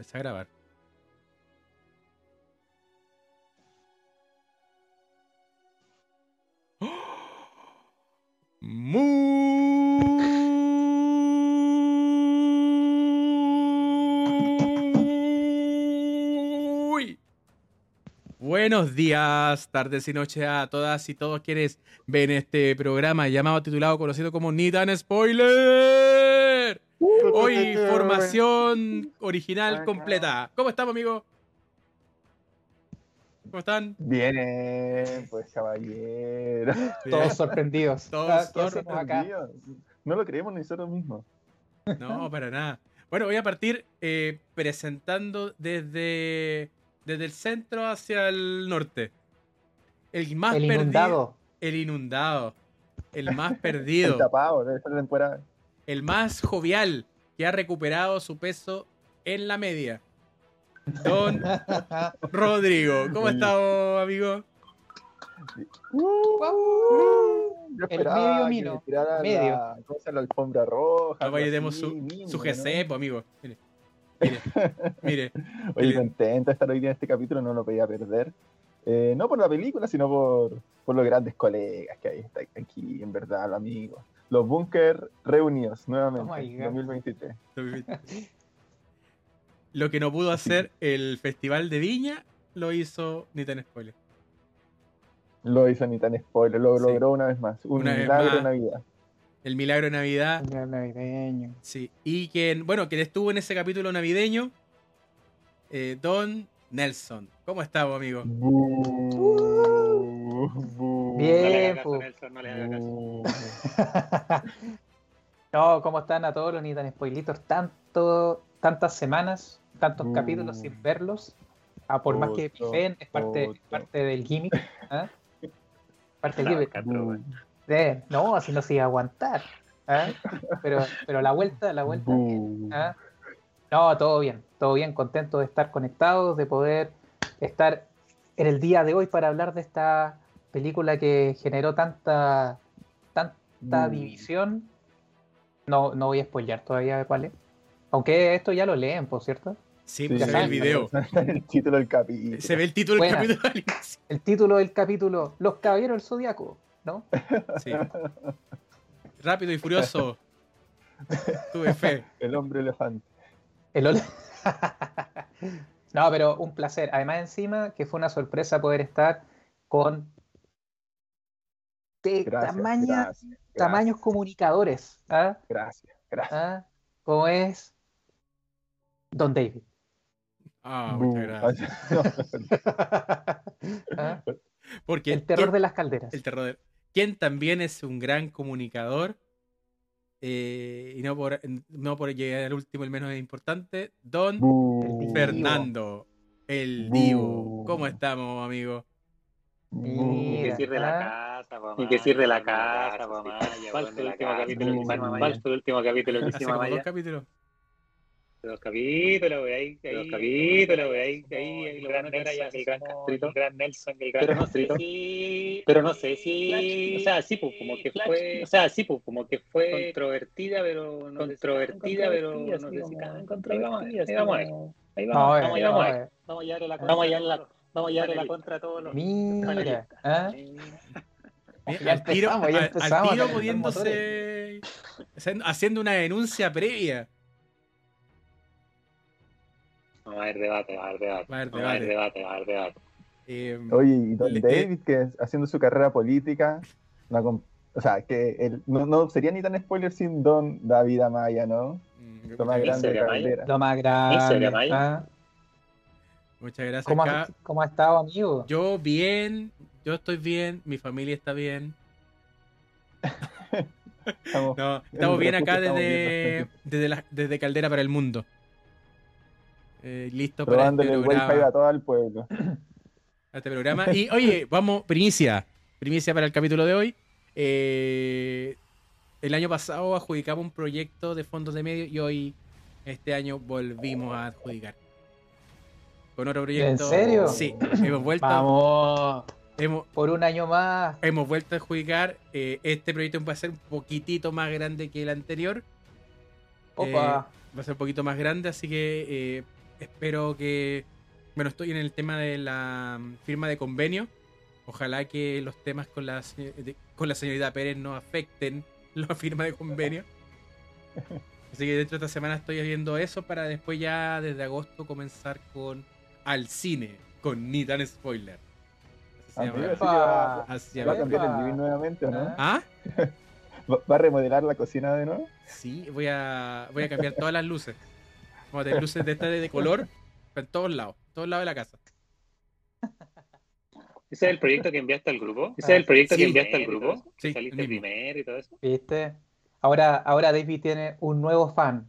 A grabar. Muy buenos días, tardes y noches a todas y todos quienes ven este programa llamado titulado conocido como Nitan Spoiler. Formación original completa. ¿Cómo estamos, amigo? ¿Cómo están? Bien, pues caballero. Todos sorprendidos. Todos Ah, ¿qué todos hacemos acá? No lo creemos ni nosotros mismos. No, para nada. Bueno, voy a partir eh, presentando desde, desde el centro hacia el norte. El más El perdido. inundado. El inundado. El más El perdido. tapado, debe ser el más jovial que ha recuperado su peso en la media. Don Rodrigo. ¿Cómo estás, amigo? Yo El medio mino, medio. La, la alfombra roja. Ah, demos así, su, su ¿no? GC, pues, amigo. Mire. Mire. Mire. Oye, Mire. contento de estar hoy día en este capítulo, no lo podía perder. Eh, no por la película, sino por, por los grandes colegas que hay aquí, en verdad, los amigos. Los Bunker reunidos nuevamente Oh my en God. 2023. Lo que no pudo hacer el Festival de Viña lo hizo Nitan Spoiler. Lo hizo ni tan spoiler, lo Sí. logró una vez más. Un Una milagro más. de Navidad. El milagro de Navidad. El navideño. Sí. Y quien, bueno, quien estuvo en ese capítulo navideño, eh, Don Nelson. ¿Cómo estamos, amigo? Bú, bú, Bien. No le caso, no le haga caso. bú. no, ¿cómo están a todos los ni tan spoilitos? Tanto, tantas semanas, tantos Mm. capítulos sin verlos. Ah, por más que pifen, es parte, parte del gimmick. ¿ah? Parte del No, gimmick. Eh, no, así no se iba a aguantar. ¿ah? Pero, pero la vuelta, la vuelta. Bú. ¿Ah? No, todo bien, todo bien, contento de estar conectados, de poder estar en el día de hoy para hablar de esta película que generó tanta, tanta Mm. división. No, no voy a spoilear todavía cuál es. Aunque esto ya lo leen, por cierto. Sí, pues se ve el video. El título del capítulo. Se ve el título del capítulo. El título del capítulo, Los Caballeros del Zodiaco, ¿no? Sí. Rápido y furioso. Tuve fe. El hombre elefante. El ol- no, pero un placer. Además, encima, que fue una sorpresa poder estar con de Gracias, tamaña- gracias, tamaños comunicadores, ¿ah? Gracias, gracias. ¿Ah? Como es Don David. Ah, muchas gracias. ¿Ah? Porque El terror ¿quién- de las calderas. el terror. Quien también es un gran comunicador. eh, y no por, no por llegar al último, el menos importante. Don. El Fernando, el. Divo. ¿Cómo estamos, amigo? La ah. Casa, que la casa, weón, de el la último casa. capítulo Falso el último capítulo que Hace hicimos, como dos capítulos. Dos capítulos, wey, ahí, Dos ahí, capítulos, wey, ahí, ahí, ahí, el gran Nelson, el gran Castrito. el gran Nelson, el gran Pero no sé Castrito. si, Pero no sé si, o sea, sí, pues, como que fue, o sea, sí, pues, como que fue controvertida, pero no controvertida, pero no sé si tan ahí controvertida. vamos, ahí vamos, ahí vamos, vamos, eh. vamos a llevarle la Vamos a llevarle la- contra Vamos a llevarle la contra a todos los Mira. Ya al tiro, empezamos, ya al- al tiro pudiéndose. haciendo- una denuncia previa. Va a haber debate, va a haber debate. Va a haber Va a haber debate. debate, va a haber debate. Eh, Oye, y Don Le- David, que haciendo su carrera política, o sea, que él, no, no sería ni tan spoiler sin Don David Amaya, ¿no? mm, Lo más grande. Lo más ¿En grande. Muchas gracias. ¿Cómo, Acá, ha, ¿Cómo ha estado, amigo? yo bien, yo estoy bien, mi familia está bien. Estamos- No, estamos bien acá desde, bien, desde, la- desde Caldera para el Mundo. Eh, listo para este el wifi a todo el pueblo. a este programa. Y oye, vamos, primicia. Primicia para el capítulo de hoy. Eh, el año pasado adjudicamos un proyecto de fondos de medios y hoy, este año, volvimos a adjudicar. Con otro proyecto. serio? Sí, hemos vuelto, Vamos, hemos, por un año más. hemos vuelto a adjudicar. Eh, este proyecto va a ser un poquitito más grande que el anterior. Opa. va a ser un poquito más grande, así que eh, espero que. Bueno, estoy en el tema de la mm, firma de convenio. Ojalá que los temas con la, con la señorita Pérez no afecten la firma de convenio. Así que dentro de esta semana estoy viendo eso para después ya desde agosto comenzar con Al Cine, con ni tan spoiler. Así se Amigo, llama. así que va, a cambiar el living nuevamente, ¿o no? ¿Ah? ¿Va, a remodelar la cocina de nuevo? Sí, voy a, voy a cambiar todas las luces. Vamos a tener luces de estas de, color en todos lados, todos lados de la casa. ¿Ese es el proyecto que enviaste al grupo? Ah, ¿Ese es el proyecto sí. que enviaste al grupo? Sí, ¿Que saliste primero y todo eso? ¿Viste? Ahora, ahora David tiene un nuevo fan,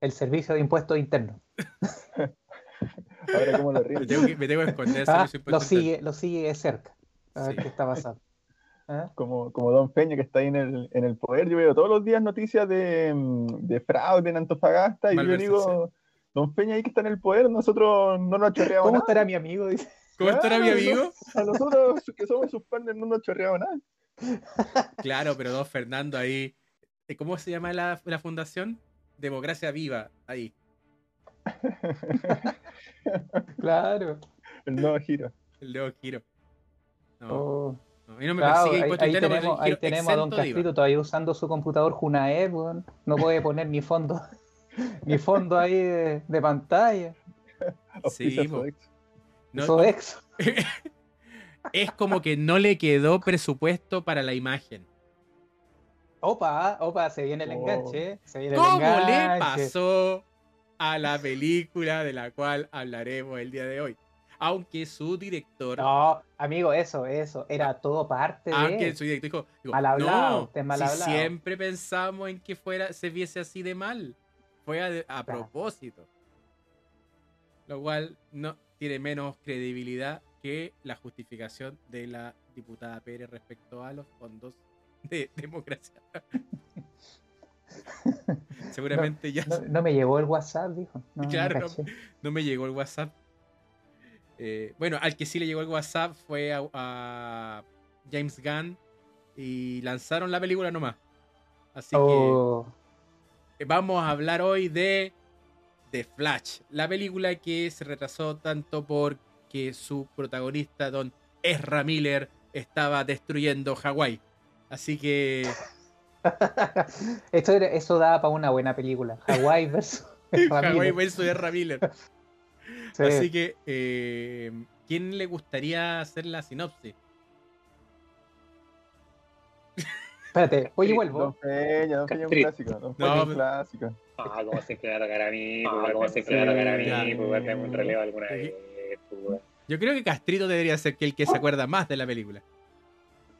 el Servicio de Impuestos Internos. Ahora cómo lo Me tengo que, me tengo que esconder. Ah, lo sigue, lo sigue de cerca. A ver Sí. qué está pasando. ¿Ah? Como, como Don Peña que está ahí en el, en el poder. Yo veo todos los días noticias de, de fraude en Antofagasta y yo digo, Don Peña ahí que está en el poder, nosotros no nos chorreamos ¿Cómo nada. estará mi amigo? Dice. ¿Cómo estará mi Claro, amigo? A nosotros que somos sus partners no nos chorreamos nada. Claro, pero don Fernando ahí. eh, ¿Cómo se llama la, la fundación? Democracia Viva, ahí. Claro. El nuevo giro. El Leo Giro. No, Oh. no, y no me Claro, persigue ahí, ahí interno tenemos, ahí tenemos a Don. Castrito todavía usando su computador Junaed, weón. No puede poner ni fondo, ni fondo ahí de, de pantalla. Sí. Sodex. No, es como que no le quedó presupuesto para la imagen. Opa, opa, se viene el Oh. enganche. Se viene el ¿Cómo le pasó a la película de la cual hablaremos el día de hoy? Aunque su director, No, amigo, eso, eso. Era todo parte de. aunque su director dijo, dijo, Mal hablado, no, mal si hablado". siempre pensamos en que fuera, se viese así de mal. Fue a, a Claro. propósito. Lo cual no tiene menos credibilidad que la justificación de la diputada Pérez respecto a los fondos de democracia. Seguramente ya No, no me llevó el WhatsApp, dijo. No, Claro, no. me llegó el WhatsApp. Eh, bueno, al que sí le llegó el WhatsApp fue a, a James Gunn y lanzaron la película nomás. Así Oh, que vamos a hablar hoy de The Flash, la película que se retrasó tanto porque su protagonista, Don Ezra Miller, estaba destruyendo Hawái. Así que Esto era- eso da para una buena película. Hawaii versus Ramírez. versus Ezra Miller. Sí. Así que, eh, ¿quién le gustaría hacer la sinopsis? Espérate, oye, Sí, vuelvo. Don Peña, Don Peña es un clásico. Don No, es un pero- clásico. Ah, cómo se queda tocar a mí, Ah, pues, cómo se sí, queda tocar a mí, pues, tengo un relevo alguna vez, pues. Yo creo que Castrito debería ser que el que se acuerda más de la película.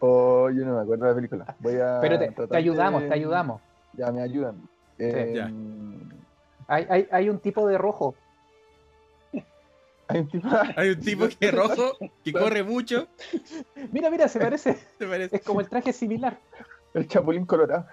Oh, yo no me acuerdo de la película. Voy a Pero te, ayudamos, de- te ayudamos. Ya, me ayudan. Eh, Ya. Hay, hay, hay un tipo de rojo. Hay un tipo... Hay un tipo que es rojo, que corre mucho. Mira, mira, se parece. Es como el traje similar. El Chapulín Colorado.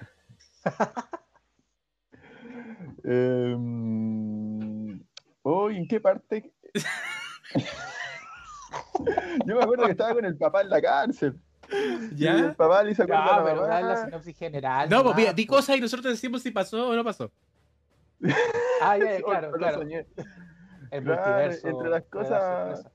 Em, oh, ¿y ¿en qué parte? Yo me acuerdo que estaba con el papá en la cárcel. Y el ¿Ya? papá le hizo Ya, la pero da la mamá. sinopsis general. No, pues mira, di cosas y nosotros decimos si pasó o no pasó. Ah, ya, ya, claro, no claro. soñé. El Claro, multiverso. entre las cosas-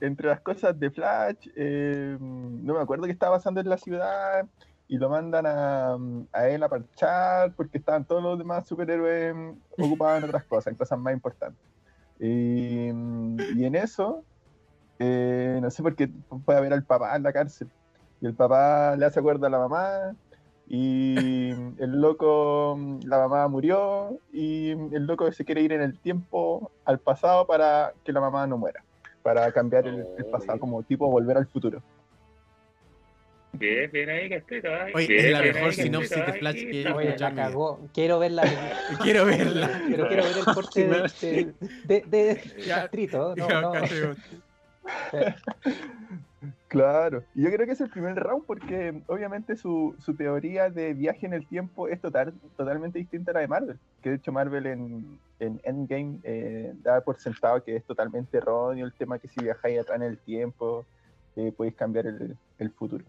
entre las cosas de Flash, eh, no me acuerdo qué estaba pasando en la ciudad y lo mandan a, a él a parchar porque estaban todos los demás superhéroes ocupados en otras cosas, en cosas más importantes. Y, y en eso, eh, no sé por qué fue a ver al papá en la cárcel y el papá le hace acuerdo a la mamá y el loco, la mamá murió y el loco se quiere ir en el tiempo al pasado para que la mamá no muera para cambiar el, el pasado, como tipo volver al futuro. Bien, bien ahí, Castrito. ay, Oye, es la mejor ahí, sinopsis de Flash sí, que- está Oye, bien. la cagó. Quiero ver la película. Quiero verla. Pero quiero ver el corte de, de, de, de Ya. Castrito. No, no. Claro, y yo creo que es el primer round porque obviamente su, su teoría de viaje en el tiempo es total, totalmente distinta a la de Marvel, que de hecho Marvel en, en Endgame eh, da por sentado que es totalmente erróneo el tema que si viajáis atrás en el tiempo eh, podéis cambiar el, el futuro.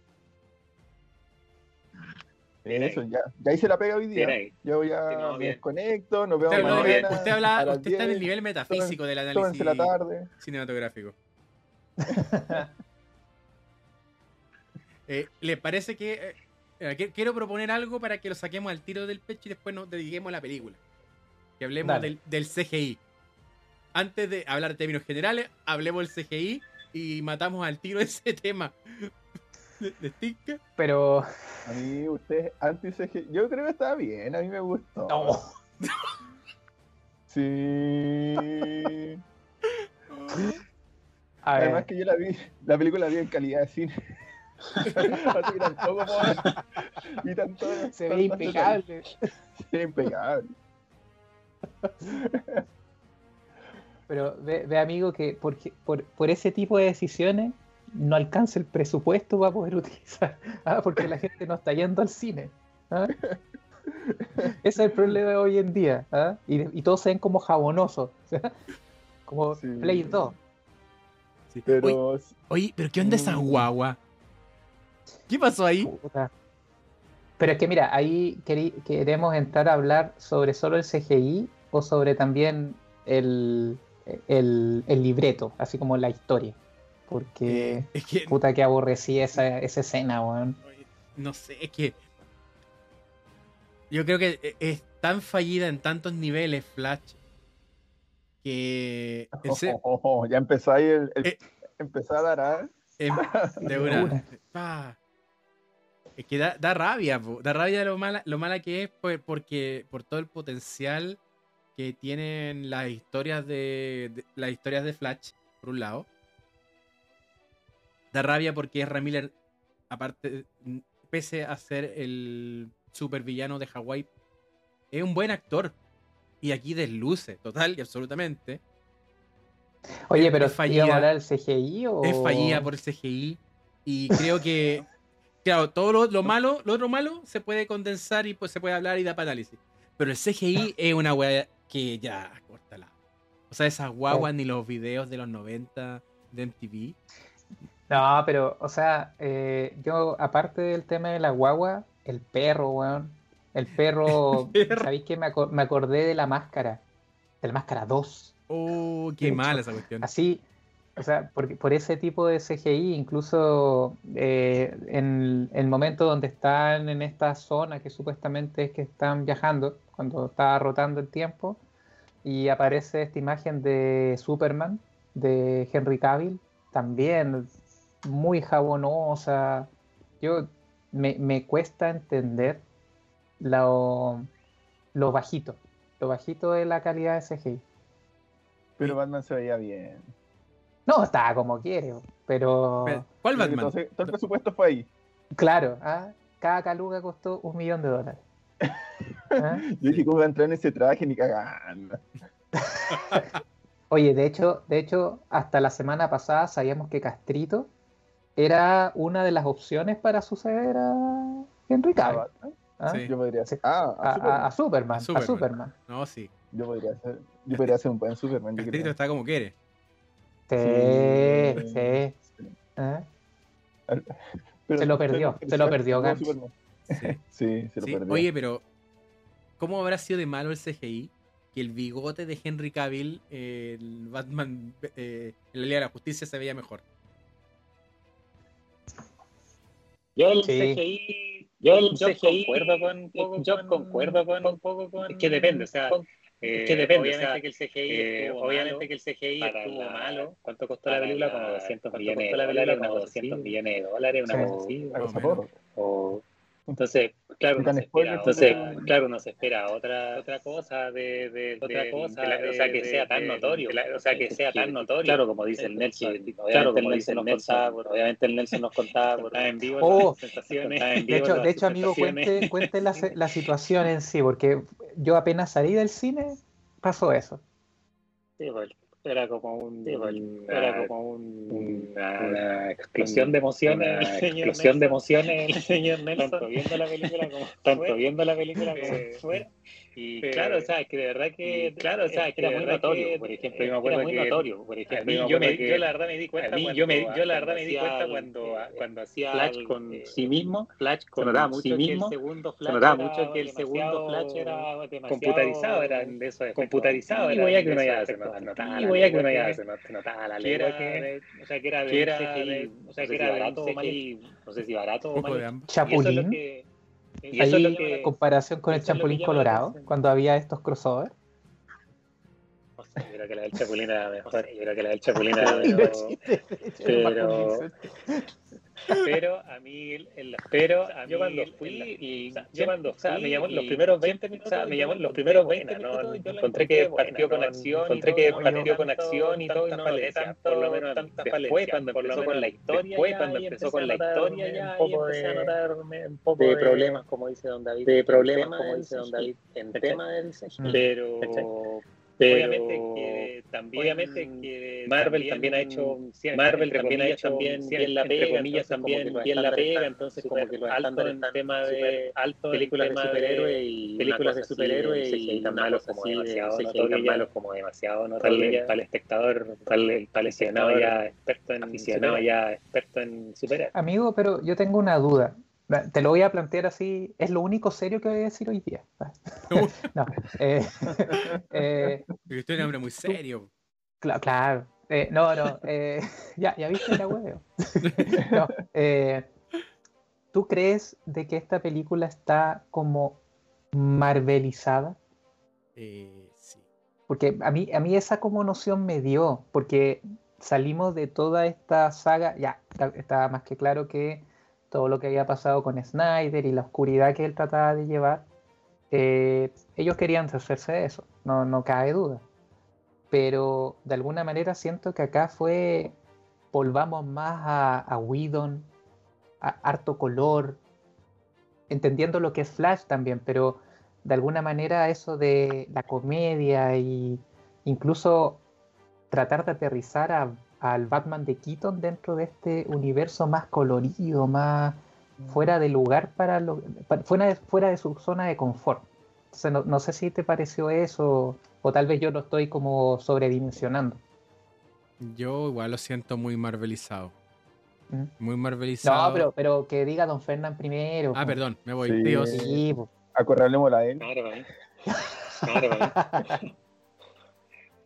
Eso, ya. Ya hice la pega hoy día. Yo ya Sí, no, me bien. desconecto, nos vemos Usted, mañana. habla, usted está en el 10, nivel metafísico del análisis la tarde. cinematográfico. Eh, ¿Le parece que eh, eh, que- quiero proponer algo para que lo saquemos al tiro del pecho y después nos dediquemos a la película? Que hablemos del, del CGI. Antes de hablar de términos generales, hablemos del CGI y matamos al tiro ese tema. ¿Le, le tinca? Pero. A mí, usted, antes CGI, yo creo que estaba bien, a mí me gustó. No. Sí. Además ver, que yo la vi, la película la vi en calidad de cine. Así que tampoco y tanto, se ve impecable. Se ve impecable. Pero ve, ve, amigo, que por, por ese tipo de decisiones no alcanza el presupuesto para poder utilizar. Ah, porque la gente no está yendo al cine. ¿ah? Ese es el problema de hoy en día. ¿ah? Y, y todos se ven como jabonosos. Como Sí. Play 2. Sí. Oye, Pero oye, pero ¿qué onda esa Mm. guagua? ¿Qué pasó ahí? Puta. Pero es que mira, ahí queremos entrar a hablar sobre solo el CGI o sobre también el, el, el libreto, así como la historia. Porque Es que, puta que aborrecí esa, esa escena, weón. no sé, es que. Yo creo que e- es tan fallida en tantos niveles, Flash, que. oh, oh, ya empezó ahí el, el- Eh. empezó a dar ¿ah? em- de De una. una. pa. Es que da, da rabia, po, da rabia lo mala, lo mala que es por, porque, por todo el potencial que tienen las historias de, de- las historias de Flash, por un lado. Da rabia porque Ezra Miller, aparte, pese a ser el supervillano de Hawái, es un buen actor. Y aquí desluce, total y absolutamente. Oye, Es- pero es fallida. ¿íbamos a hablar del CGI o...? Es fallida por el CGI. Y creo que, claro, todo lo, lo malo, lo otro malo se puede condensar y pues se puede hablar y da para análisis. Pero el CGI es una weá que ya, córtala. O sea, esas guaguas ni los videos de los 90 de MTV. No, pero, o sea, eh, yo, aparte del tema de la guagua, el perro, weón. El perro, El perro. ¿sabéis que me, aco- me acordé de la máscara? De la máscara 2. Oh, qué mala esa cuestión. Así, o sea, porque, por ese tipo de CGI, incluso eh, en el momento donde están en esta zona que supuestamente es que están viajando, cuando está rotando el tiempo, y aparece esta imagen de Superman, de Henry Cavill, también muy jabonosa. Yo me, me cuesta entender lo, lo bajito, lo bajito de la calidad de CGI. Pero Batman se veía bien. No, está como quiere, pero ¿Cuál Batman? Todo, todo el presupuesto fue ahí. claro, ¿ah? cada caluga costó un millón de dólares. ¿Ah? Yo dije, ¿cómo va a entrar en ese traje? Ni cagando. Oye, de hecho, de hecho, hasta la semana pasada sabíamos que Castrito era una de las opciones para suceder a Henry Cavill. ¿Ah? Sí. Yo podría ser. Ah, A, a a- a Superman. Superman, A Superman. Superman. No, sí. Yo podría ser. Yo podría ser un buen Superman. Castrito creo. está como quiere. Sí, Sí. sí. ¿ah? Pero- Se lo perdió, pero- se lo perdió, no, Gantz. Superman. Sí. Sí, se lo Sí, perdió. Oye, pero ¿cómo habrá sido de malo el CGI que el bigote de Henry Cavill, eh, el Batman, eh, en la Liga de la Justicia se veía mejor? Yo el Sí. CGI, yo el Yo CGI concuerdo con un poco yo con- concuerdo con un poco con. es que depende, o sea, Eh, que depende, obviamente o sea, que el CGI eh, estuvo obviamente malo que el CGI para estuvo la- malo. ¿Cuánto costó la película? la- Como 200 ¿cuánto millones de dólares, película? una Como cosa así. 200 millones de dólares, una cosa así. O, entonces, claro, uno se espera, entonces, claro, uno se espera otra, otra cosa de, de, Otra de- cosa de la- de- o sea, que de- sea tan de- notorio, la- o sea, que sea tan notorio. Claro, como dice el Nelson, claro, como dice Nelson el Nelson, obviamente el Nelson nos contaba, por en vivo Oh, las presentaciones, en De vivo hecho, de hecho, amigo, cuente, cuente la, se- la situación en sí, porque yo apenas salí del cine, pasó eso. Sí, pues, era como un, pues, era como un, una, una explosión de emociones, una explosión de emociones, el señor Nelson, tanto viendo la película como tanto fuera. viendo la película como Eh, fuera. Y claro, o sea, que de verdad que, claro, o sea, que era muy notorio, que, por ejemplo, yo me acuerdo era muy que notorio, por a ejemplo, mí, yo yo, me- me, yo yo la verdad me di cuenta a mí, cuando, yo me- yo la verdad me di hacía cuenta el- cuando- eh, cuando hacía Flash con sí mismo, Flash se con notaba sí mucho que el mismo, segundo se Flash notaba era mucho que el segundo Flash era computarizado, era de efectos computarizado, era que ya que uno ya se not- notaba la que, de- o sea, que era de que era de- o sea, no que sé era barato o mal no sé si barato o mal de hecho. ambos. Y eso es lo Chapulín. que y eso es lo en que comparación con el la Colorado, cuando había estos crossovers. sé, yo creo que la del Chapulín era mejor, yo creo que la del Chapulín era mejor. pero- pero... a mí el- pero a mí Yo cuando fui, el- y o sea, yo cuando o sea, fui, me llamó los primeros 20 siempre minutos, o sea, me llamó la los primeros buena, 20 ¿no? minutos, la encontré que partió con acción, ¿no? encontré que partió con acción y todo y no tanto, por lo menos tantas después, cuando empezó con la historia, después, cuando empezó con la historia, un ya, poco de- un poco de problemas, como dice Don David, de problemas, como dice Don David, en tema del. Mm. pero. Pero obviamente que también obviamente que Marvel también ha hecho Marvel también ha hecho también bien la pega, comillas entonces como también bien la pega están entonces como que altos estándares en están tema de- altos películas de superhéroes y películas de superhéroes y tan malos como así de demasiado tan malos como demasiado para notorio el, el espectador el, el aficionado espectador ya experto en aficionado ya experto en superhéroes Amigo, pero yo tengo una duda. Te lo voy a plantear así. Es lo único serio que voy a decir hoy día. No. eh, eh, Porque usted es un hombre muy serio. cla- claro. Eh, no, no. eh, ya, ya viste la huevo. no, ¿Tú crees de que esta película está como marvelizada? Sí. Porque a mí, a mí esa como noción me dio, porque salimos de toda esta saga, ya, está- estaba más que claro que todo lo que había pasado con Snyder y la oscuridad que él trataba de llevar, eh, ellos querían deshacerse de eso, no, no cabe duda. Pero de alguna manera siento que acá fue, volvamos más a, a Whedon, a harto color, entendiendo lo que es Flash también, pero de alguna manera eso de la comedia y incluso tratar de aterrizar a- al Batman de Keaton dentro de este universo más colorido, más fuera de lugar para lo, pa- fuera, de, fuera de su zona de confort. Entonces, no, no sé si te pareció eso o tal vez yo lo estoy como sobredimensionando. Yo igual lo siento muy marvelizado. ¿Mm? Muy marvelizado. No, pero, pero que diga Don Fernán primero. Ah, po. perdón, me voy. Sí. Dios. Sí, po. Acorralémosla a él. Claro, ¿eh? Claro, ¿eh?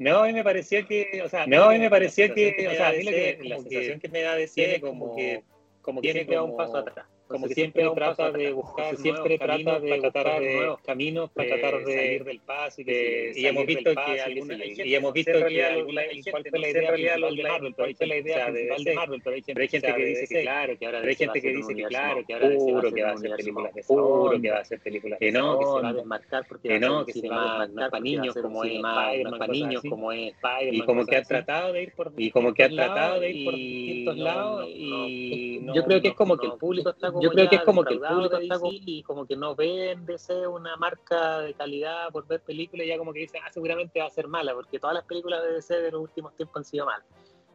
No, a mí me parecía que, o sea, no, a mí me parecía que, o sea, a mí que, la sensación que me da de tiene como que, como que siempre da un paso atrás. Como que siempre trata de buscar, siempre trata de tratar de caminos para tratar de salir del paso y que y hemos visto que alguna y hemos visto que alguna cuál fue la idea de Marvel, pero fue la idea de Marvel, pero hay gente que dice que claro, que ahora hay gente que dice que claro, que ahora seguro que va a hacer películas de seguro, que va a hacer películas que no, que se va a desmarcar porque que no, que se va a desmarcar para niños como es para niños como es Spider-Man y como que ha tratado de ir por y como que ha tratado de ir por distintos lados y yo creo que es como que el público está como yo creo que es como que el público está como, y como que no ven DC una marca de calidad por ver películas ya como que dicen ah seguramente va a ser mala porque todas las películas de DC de los últimos tiempos han sido malas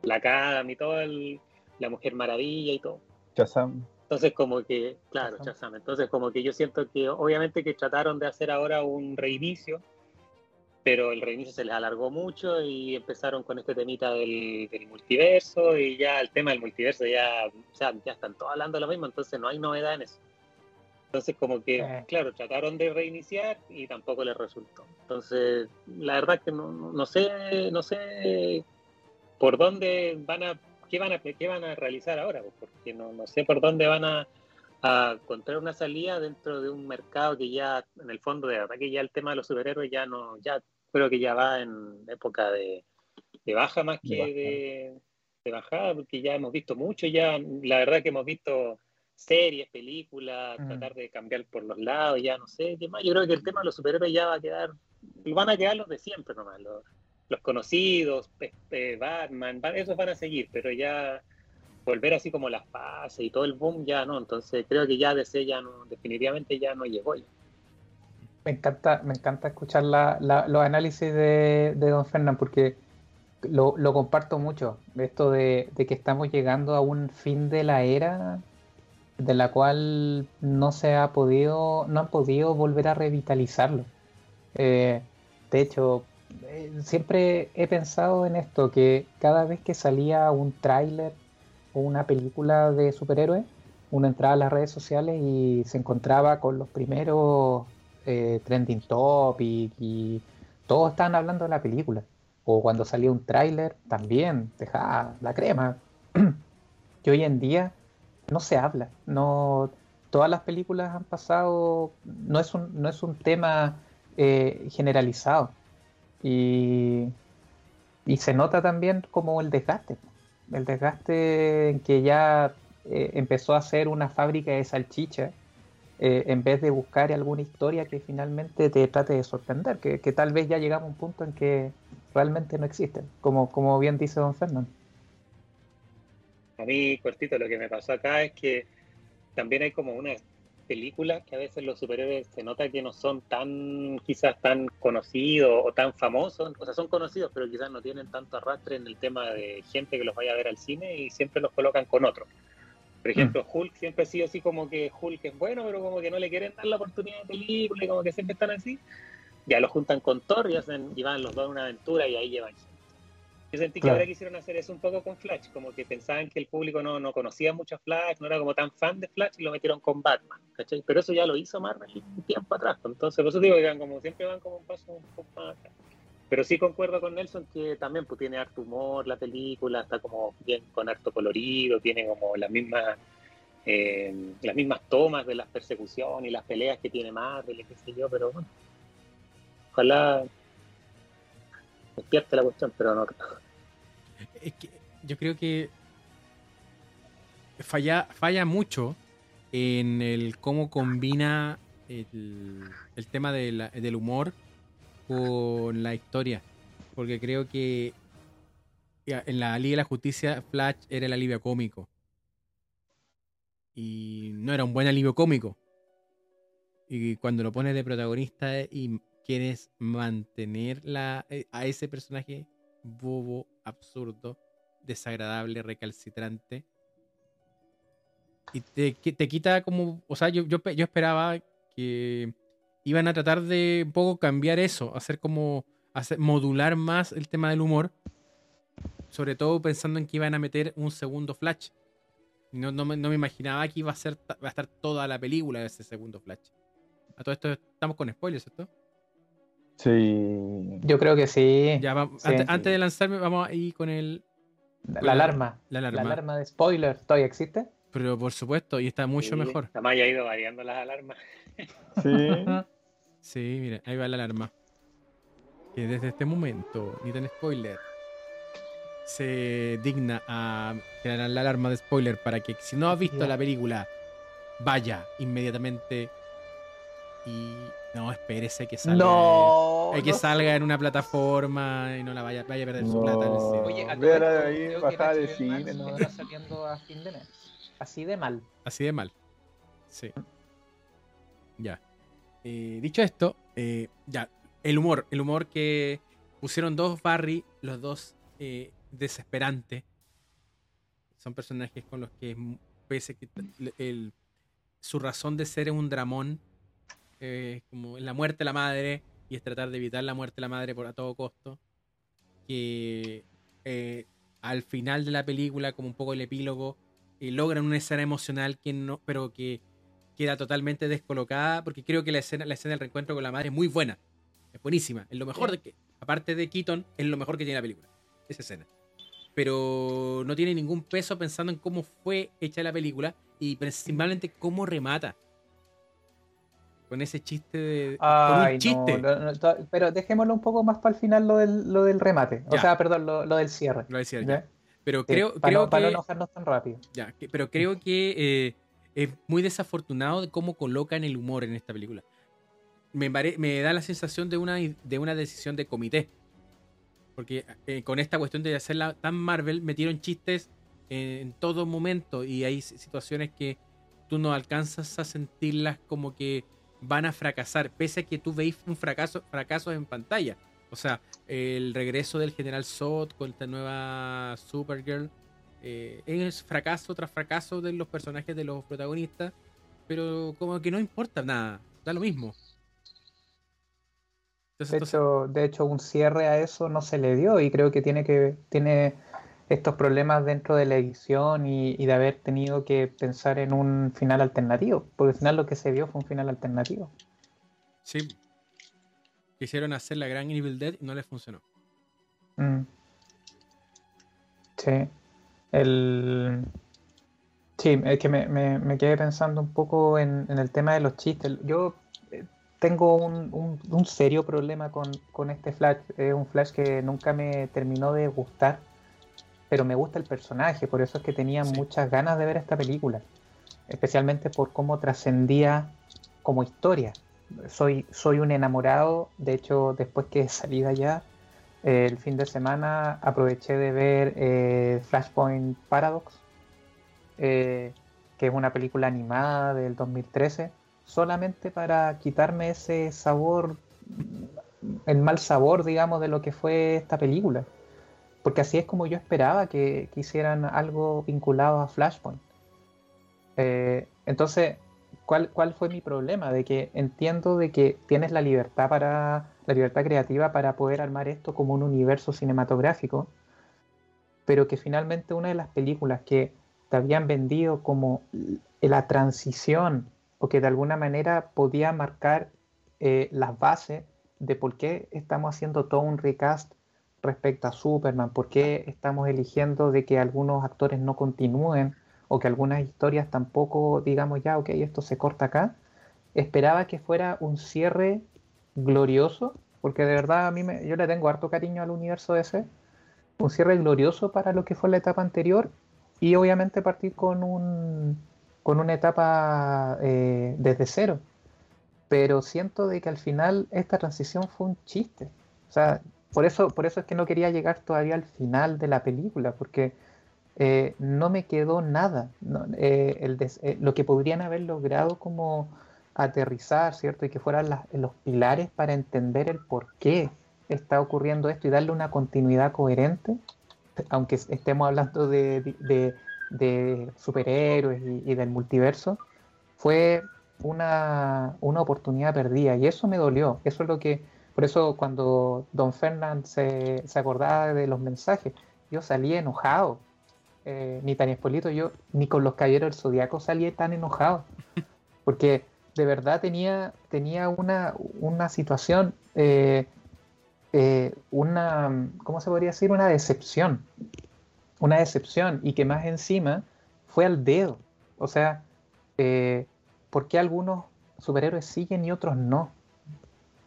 la Cadam y todo el, la Mujer Maravilla y todo Shazam. entonces como que, claro, Ajá. Shazam. Entonces como que yo siento que obviamente que trataron de hacer ahora un reinicio, pero el reinicio se les alargó mucho y empezaron con este temita del, del multiverso y ya el tema del multiverso ya, o sea, ya están todos hablando de lo mismo, entonces no hay novedad en eso. Entonces como que, Eh. claro, trataron de reiniciar y tampoco les resultó. Entonces, la verdad que no, no sé, no sé por dónde van a, qué van a, qué van a realizar ahora, porque no, no sé por dónde van a, a encontrar una salida dentro de un mercado que ya, en el fondo, de verdad que ya el tema de los superhéroes ya no, ya creo que ya va en época de, de baja más que De baja. de, de bajada, porque ya hemos visto mucho, ya la verdad que hemos visto series, películas, Mm. tratar de cambiar por los lados, ya no sé qué más. Yo creo que el tema de los superhéroes ya va a quedar, van a quedar los de siempre nomás, los, los conocidos, Batman, esos van a seguir, pero ya volver así como las fases y todo el boom ya no, entonces creo que ya DC ya no, definitivamente ya no llegó ya. Me encanta, me encanta escuchar la- la- los análisis de, Don Fernán porque lo, comparto mucho. Esto de, de que estamos llegando a un fin de la era de la cual no se ha podido, no han podido volver a revitalizarlo. Eh, de hecho, eh, siempre he pensado en esto, que cada vez que salía un tráiler o una película de superhéroes, uno entraba a las redes sociales y se encontraba con los primeros eh, trending topic y todos estaban hablando de la película. O cuando salía un tráiler, también dejaba la crema. que hoy en día no se habla. No, todas las películas han pasado, no es un, no es un tema eh, generalizado. Y, y se nota también como el desgaste. El desgaste en que ya eh, empezó a ser una fábrica de salchicha eh, en vez de buscar alguna historia que finalmente te trate de sorprender, que, que, tal vez ya llegamos a un punto en que realmente no existen, como, como bien dice don Fernando. A mí, cortito, lo que me pasó acá es que también hay como una películas que a veces los superhéroes se nota que no son tan, quizás tan conocidos o tan famosos, o sea, son conocidos, pero quizás no tienen tanto arrastre en el tema de gente que los vaya a ver al cine y siempre los colocan con otros. Por ejemplo, mm. Hulk siempre ha sido así como que Hulk es bueno, pero como que no le quieren dar la oportunidad de película y como que siempre están así. Ya lo juntan con Thor y, hacen, y van los dos a una aventura y ahí llevan. Yo sentí que ahora quisieron hacer eso un poco con Flash, como que pensaban que el público no, no conocía mucho a Flash, no era como tan fan de Flash y lo metieron con Batman, ¿cachai? Pero eso ya lo hizo Marvel un tiempo atrás, entonces por eso digo que como siempre van como un paso un poco más atrás. Pero sí concuerdo con Nelson que también pues, tiene harto humor la película, está como bien con harto colorido, tiene como las mismas eh, las mismas tomas de las persecuciones y las peleas que tiene Marvel, qué sé yo, pero bueno, ojalá despierte la cuestión, pero no Es que yo creo que falla, falla mucho en el cómo combina el, el tema de del humor con la historia. Porque creo que en la Liga de la Justicia Flash era el alivio cómico. Y no era un buen alivio cómico. Y cuando lo pones de protagonista y quieres mantener la, eh, a ese personaje bobo, absurdo, desagradable, recalcitrante. Y te, te quita como, o sea, yo, yo, yo, esperaba que iban a tratar de un poco cambiar eso, hacer como, hacer, modular más el tema del humor, sobre todo pensando en que iban a meter un segundo flash. No, no, me, no me imaginaba que iba a, ser, va a estar toda la película ese segundo flash. A todo esto estamos con spoilers, ¿cierto? Sí. Yo creo que sí. Ya, vamos, Sí. antes, antes de lanzarme, vamos ahí con el. La, con la alarma. La La alarma. alarma de spoiler. ¿Todavía existe? Pero por supuesto, y está mucho Sí, mejor. Además ya ha ido variando las alarmas. Sí. Sí, mira, ahí va la alarma. Que desde este momento, ni tan spoiler, se digna a generar la alarma de spoiler para que si no has visto la película, vaya inmediatamente y no, espérese que salga. No. Hay que no. salga en una plataforma y no la vaya, vaya a perder su plata en el cine. Oye, a todo Véala esto, ahí, creo que bajada de cine, ¿no? está saliendo a fin de mes. Así de mal. Así de mal. Sí. Ya. Eh, dicho esto, eh, ya. El humor. El humor que pusieron dos Barry, los dos eh, desesperantes. Son personajes con los que, pese que su razón de ser es un dramón, como la muerte de la madre, y es tratar de evitar la muerte de la madre por a todo costo. Que al final de la película, como un poco el epílogo, logran una escena emocional que no, pero que queda totalmente descolocada, porque creo que la escena, la escena del reencuentro con la madre es muy buena, es buenísima, es lo mejor de que, aparte de Keaton, es lo mejor que tiene la película, esa escena. Pero no tiene ningún peso pensando en cómo fue hecha la película y principalmente cómo remata. Con ese chiste de. con un chiste. no, no, no, to- pero dejémoslo un poco más para el final lo del, lo del remate. O sea, perdón, lo, lo del cierre. Lo ¿ya? ya. Pero Sí, creo, para, creo no, para no enojarnos tan rápido. Ya, que- pero creo que eh, es muy desafortunado de cómo colocan el humor en esta película. Me, me da la sensación de una, de una decisión de comité. Porque eh, con esta cuestión de hacerla tan Marvel, metieron chistes en, todo momento y hay situaciones que tú no alcanzas a sentirlas como que van a fracasar, pese a que tú veis un fracaso, en pantalla. O sea, el regreso del General Zod con esta nueva Supergirl eh, es fracaso tras fracaso de los personajes de los protagonistas, pero como que no importa nada, da lo mismo. de, hecho, de hecho, un cierre a eso no se le dio y creo que tiene que tiene estos problemas dentro de la edición y, de haber tenido que pensar en un final alternativo, porque al final lo que se vio fue un final alternativo. Sí. Quisieron hacer la gran Evil Dead y no les funcionó. Mm. Sí. El... Sí, es que me, quedé pensando un poco en, el tema de los chistes. Yo eh, tengo un, serio problema con, este Flash. Es un Flash que nunca me terminó de gustar, pero me gusta el personaje, por eso es que tenía muchas ganas de ver esta película, especialmente por cómo trascendía como historia. Soy, soy un enamorado, de hecho, después que salí de allá, el fin de semana aproveché de ver eh, Flashpoint Paradox, eh, que es una película animada del 2013, solamente para quitarme ese sabor, el mal sabor, digamos, de lo que fue esta película. Porque así es como yo esperaba que, hicieran algo vinculado a Flashpoint. Eh, entonces, ¿cuál, ¿cuál fue mi problema? De que entiendo de que tienes la libertad para la libertad creativa para poder armar esto como un universo cinematográfico, pero que finalmente una de las películas que te habían vendido como la transición o que de alguna manera podía marcar eh, las bases de por qué estamos haciendo todo un recast respecto a Superman, por qué estamos eligiendo de que algunos actores no continúen o que algunas historias tampoco digamos ya, ok, esto se corta acá. Esperaba que fuera un cierre glorioso, porque de verdad a mí yo le tengo harto cariño al universo ese, un cierre glorioso para lo que fue la etapa anterior y obviamente partir con un con una etapa eh, desde cero. Pero siento de que al final esta transición fue un chiste. O sea, por eso, por eso es que no quería llegar todavía al final de la película, porque eh, no me quedó nada. Eh, el lo que podrían haber logrado como aterrizar, ¿cierto? Y que fueran los pilares para entender el por qué está ocurriendo esto y darle una continuidad coherente, aunque estemos hablando de, superhéroes y, del multiverso, fue una, oportunidad perdida y eso me dolió. Eso es lo que, por eso cuando Don Fernand se, acordaba de los mensajes, yo salí enojado. Eh, ni tan espolito yo, ni con los caballeros del zodiaco salí tan enojado. Porque de verdad tenía, tenía una, una situación, eh, eh, una, ¿cómo se podría decir? Una decepción. Una decepción y que más encima fue al dedo. O sea, ¿por qué algunos superhéroes siguen y otros no?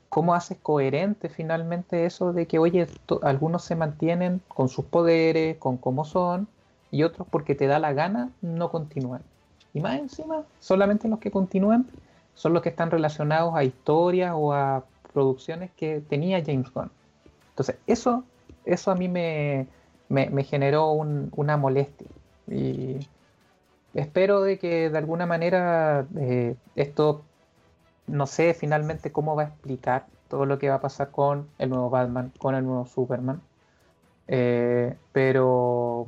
¿Cómo haces coherente finalmente eso de que, oye, algunos se mantienen con sus poderes, con cómo son, y otros porque te da la gana no continúan? Y más encima, solamente los que continúan son los que están relacionados a historias o a producciones que tenía James Gunn. Entonces, eso, eso a mí me, generó una molestia. Y espero de que de alguna manera eh, esto, no sé finalmente cómo va a explicar todo lo que va a pasar con el nuevo Batman, con el nuevo Superman. Eh, pero,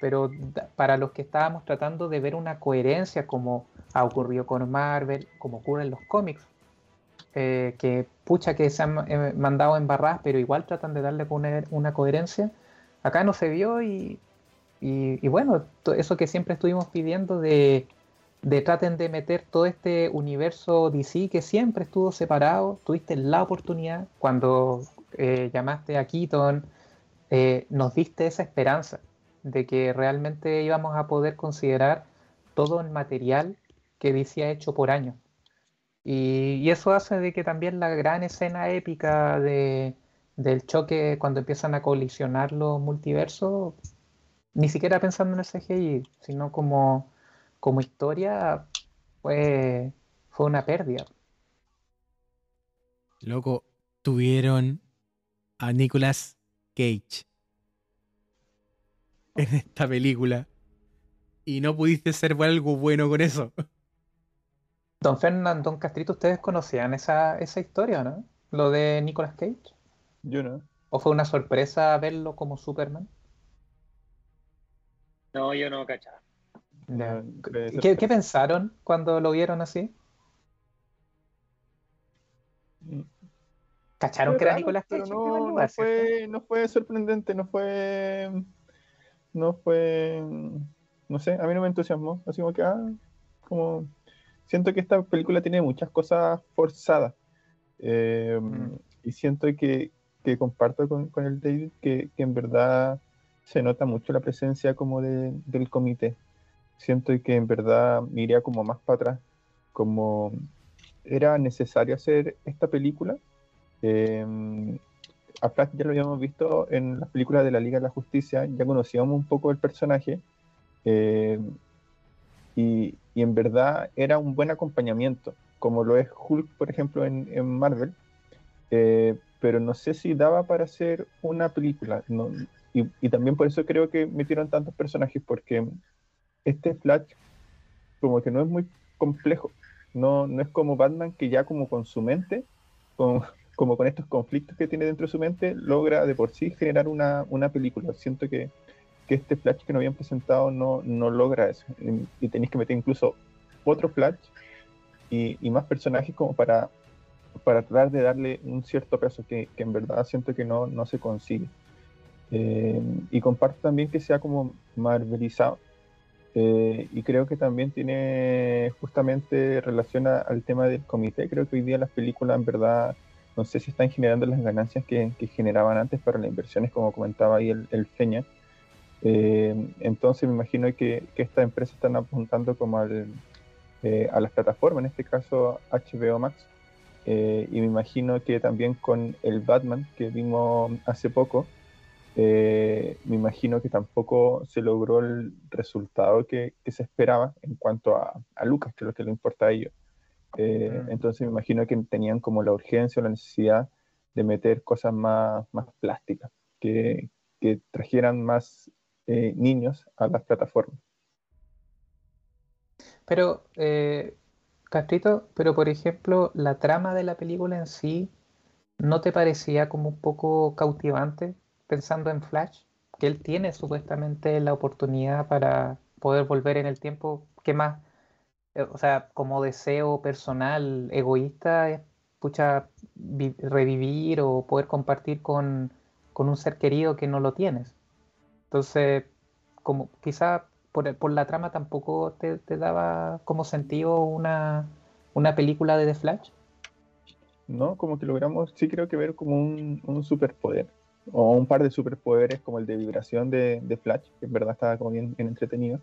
pero para los que estábamos tratando de ver una coherencia como ha ocurrido con Marvel, como ocurre en los cómics, eh, que pucha que se han eh, mandado en barras, pero igual tratan de darle una, coherencia. Acá no se vio y, bueno, eso que siempre estuvimos pidiendo de, traten de meter todo este universo DC que siempre estuvo separado, tuviste la oportunidad cuando eh, llamaste a Keaton, nos diste esa esperanza de que realmente íbamos a poder considerar todo el material que DC ha hecho por años. Y, eso hace de que también la gran escena épica de, del choque cuando empiezan a colisionar los multiversos, ni siquiera pensando en el CGI, sino como, como historia, fue, fue una pérdida. Loco, tuvieron a Nicolas Cage en esta película y no pudiste ser algo bueno con eso. Don Fernando, Don Castrito, ¿ustedes conocían esa, esa historia, no? Lo de Nicolas Cage. Yo no. ¿O fue una sorpresa verlo como Superman? No, yo no cachaba. ¿Qué, ¿Qué, pensaron cuando lo vieron así? ¿Cacharon que era Nicolás Cage? No, no, fue, no fue sorprendente, no fue. No fue. No sé, a mí no me entusiasmó. Así como que, ah, como. Siento que esta película tiene muchas cosas forzadas. Eh, mm. Y siento que, que comparto con, con, el David que, que, en verdad se nota mucho la presencia como de, del comité. Siento que en verdad iría como más para atrás, como era necesario hacer esta película. Eh, a Flash ya lo habíamos visto en las películas de la Liga de la Justicia, ya conocíamos un poco el personaje. Eh, y, en verdad era un buen acompañamiento, como lo es Hulk, por ejemplo, en, Marvel. Eh, pero no sé si daba para hacer una película. Y, y, también por eso creo que metieron tantos personajes, porque este Flash como que no es muy complejo. No, no es como Batman que ya como con su mente, con, como con estos conflictos que tiene dentro de su mente, logra de por sí generar una, una película. Siento que, que, este Flash que nos habían presentado no, no logra eso. Y, tenéis que meter incluso otro Flash y, y, más personajes como para, para tratar de darle un cierto peso que, que en verdad siento que no, no se consigue. Eh, y comparto también que sea como marvelizado. Eh, y creo que también tiene justamente relación al tema del comité. Creo que hoy día las películas en verdad no sé si están generando las ganancias que, generaban antes para las inversiones, como comentaba ahí el, Feña. Eh, entonces me imagino que, estas empresas están apuntando como al, eh, a las plataformas, en este caso HBO Max. Eh, y me imagino que también con el Batman que vimos hace poco, me imagino que tampoco se logró el resultado que, que se esperaba en cuanto a, a, Lucas, que es lo que le importa a ellos. Eh, mm. Entonces me imagino que tenían como la urgencia o la necesidad de meter cosas más, más plásticas, que, que trajeran más eh, niños a las plataformas. Pero, eh, Castrito, pero por ejemplo, la trama de la película en sí, ¿no te parecía como un poco cautivante? pensando en Flash, que él tiene supuestamente la oportunidad para poder volver en el tiempo, ¿qué más? Eh, o sea, como deseo personal, egoísta, es pucha, revivir o poder compartir con, con, un ser querido que no lo tienes. Entonces, como quizá por, por la trama tampoco te, te, daba como sentido una, una película de The Flash. No, como que logramos, sí creo que ver como un, un superpoder o un par de superpoderes como el de vibración de, de Flash, que en verdad estaba como bien, bien entretenido,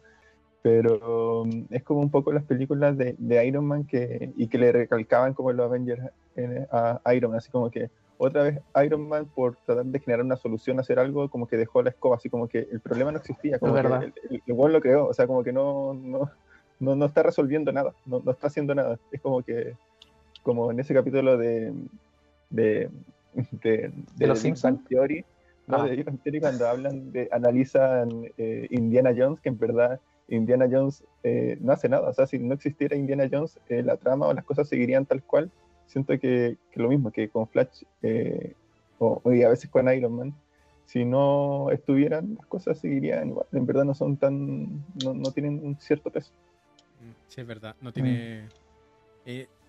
pero um, es como un poco las películas de, de, Iron Man que, y que le recalcaban como los Avengers en, a Iron Man, así como que otra vez Iron Man por tratar de generar una solución, hacer algo, como que dejó la escoba, así como que el problema no existía, como que el, el, el, lo creó, o sea, como que no, no, no, no está resolviendo nada, no, no, está haciendo nada, es como que, como en ese capítulo de, de de, de, de los Simpsons Theory, ¿no? Ah. de Theory cuando hablan de, analizan eh, Indiana Jones, que en verdad Indiana Jones eh, no hace nada, o sea, si no existiera Indiana Jones, eh, la trama o las cosas seguirían tal cual, siento que, que lo mismo, que con Flash eh, o, y a veces con Iron Man, si no estuvieran, las cosas seguirían igual, en verdad no son tan, no, no tienen un cierto peso. Sí, es verdad, no tiene... Mm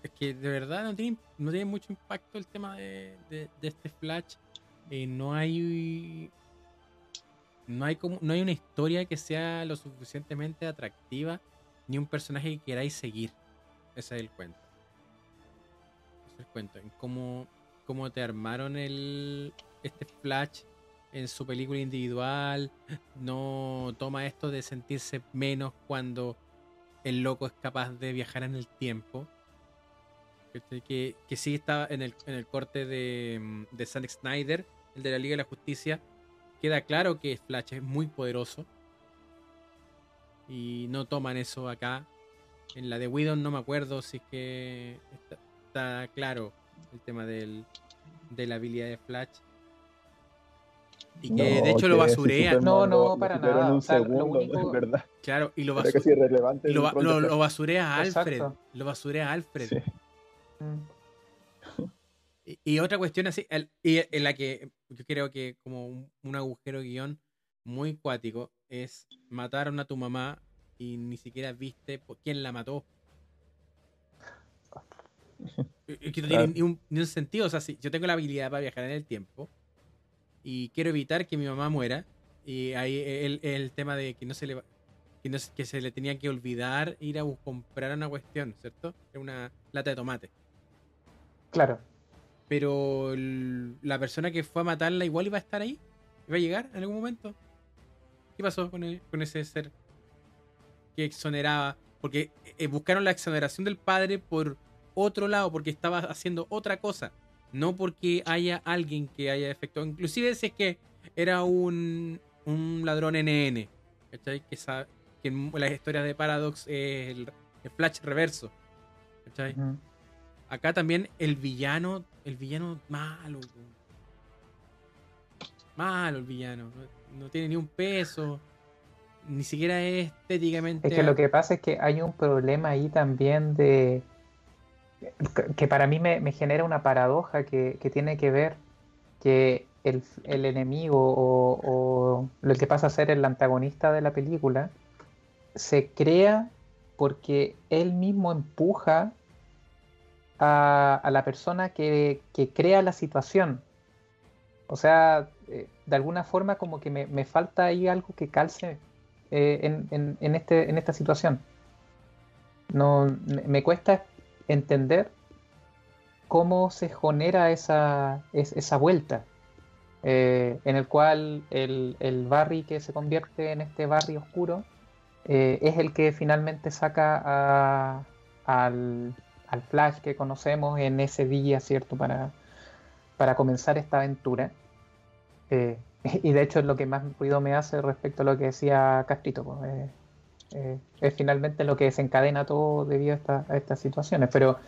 es que de verdad no tiene, no tiene mucho impacto el tema de, de, de este Flash. Eh, no hay. No hay, como, no hay una historia que sea lo suficientemente atractiva ni un personaje que queráis seguir. Ese es el cuento. Ese es el cuento. En cómo, cómo te armaron el, este Flash en su película individual. No toma esto de sentirse menos cuando el loco es capaz de viajar en el tiempo que, que sí estaba en el, en el corte de, de Zack Snyder, el de la Liga de la Justicia. Queda claro que Flash es muy poderoso. Y no toman eso acá. En la de Widow no me acuerdo si es que está, está claro el tema del, de la habilidad de Flash. Y que no, de hecho lo basurean. No, no, para nada. Un o sea, segundo, único... verdad. Claro, y lo, basu... y lo, lo, lo, basurea a Alfred. Exacto. Lo basurea a Alfred. Sí. Y, y, otra cuestión así, el, y en la que yo creo que como un, un agujero guion muy cuático es mataron a tu mamá y ni siquiera viste por quién la mató. que no tiene ni un, ni un sentido. O sea, si yo tengo la habilidad para viajar en el tiempo y quiero evitar que mi mamá muera, y ahí el, el tema de que no se le va- que, no, se- que se le tenía que olvidar ir a comprar una cuestión, ¿cierto? Una lata de tomate. Claro. Pero la persona que fue a matarla igual iba a estar ahí. ¿Iba a llegar en algún momento? ¿Qué pasó con, con ese ser que exoneraba? Porque eh, buscaron la exoneración del padre por otro lado, porque estaba haciendo otra cosa. No porque haya alguien que haya efectuado. Inclusive si es que era un, un ladrón NN. ¿Cachai? Que, en las historias de Paradox es el, flash reverso. ¿Cachai? Acá también el villano, el villano malo. Malo el villano. No, tiene ni un peso. Ni siquiera es estéticamente. Es que lo que pasa es que hay un problema ahí también de. que- para mí me, genera una paradoja que, tiene que ver que el, el enemigo o, o lo que pasa a ser el antagonista de la película se crea porque él mismo empuja a, la persona que, que crea la situación. O sea, eh, de alguna forma como que me, me falta ahí algo que calce eh, en, en- este, en esta situación. No, me, cuesta entender cómo se genera esa, es- esa vuelta, eh, en el cual el, el Barry que se convierte en este Barry oscuro es el que finalmente saca a- al, al Flash que conocemos en ese día, ¿cierto? Para, para comenzar esta aventura. Eh, y de hecho es lo que más ruido me hace respecto a lo que decía Castrito. pues, eh, eh, es finalmente lo que desencadena todo debido a, esta- a estas situaciones. Pero,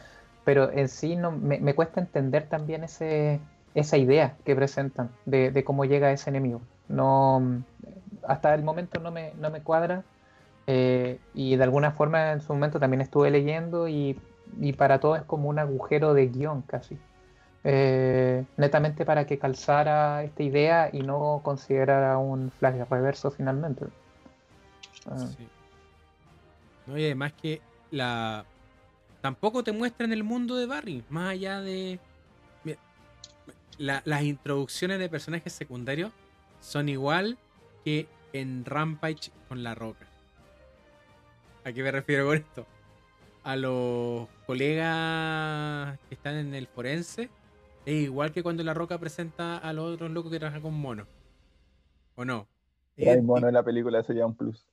pero en sí no, me, me cuesta entender también ese, esa idea que presentan de, de cómo llega ese enemigo. No, hasta el momento no me, no me cuadra. eh, y de alguna forma en su momento también estuve leyendo y, y para todo es como un agujero de guion casi. Eh, netamente para que calzara esta idea y no considerara un flash reverso finalmente. Ah, Sí. Y además que la. Tampoco te muestran el mundo de Barry, más allá de. Las introducciones de personajes secundarios son igual que en Rampage con la roca. ¿A qué me refiero con esto? A los colegas que están en el forense. Es igual que cuando la roca presenta a los otros locos que trabajan con mono. ¿O no? Ya el mono en la película sería un plus.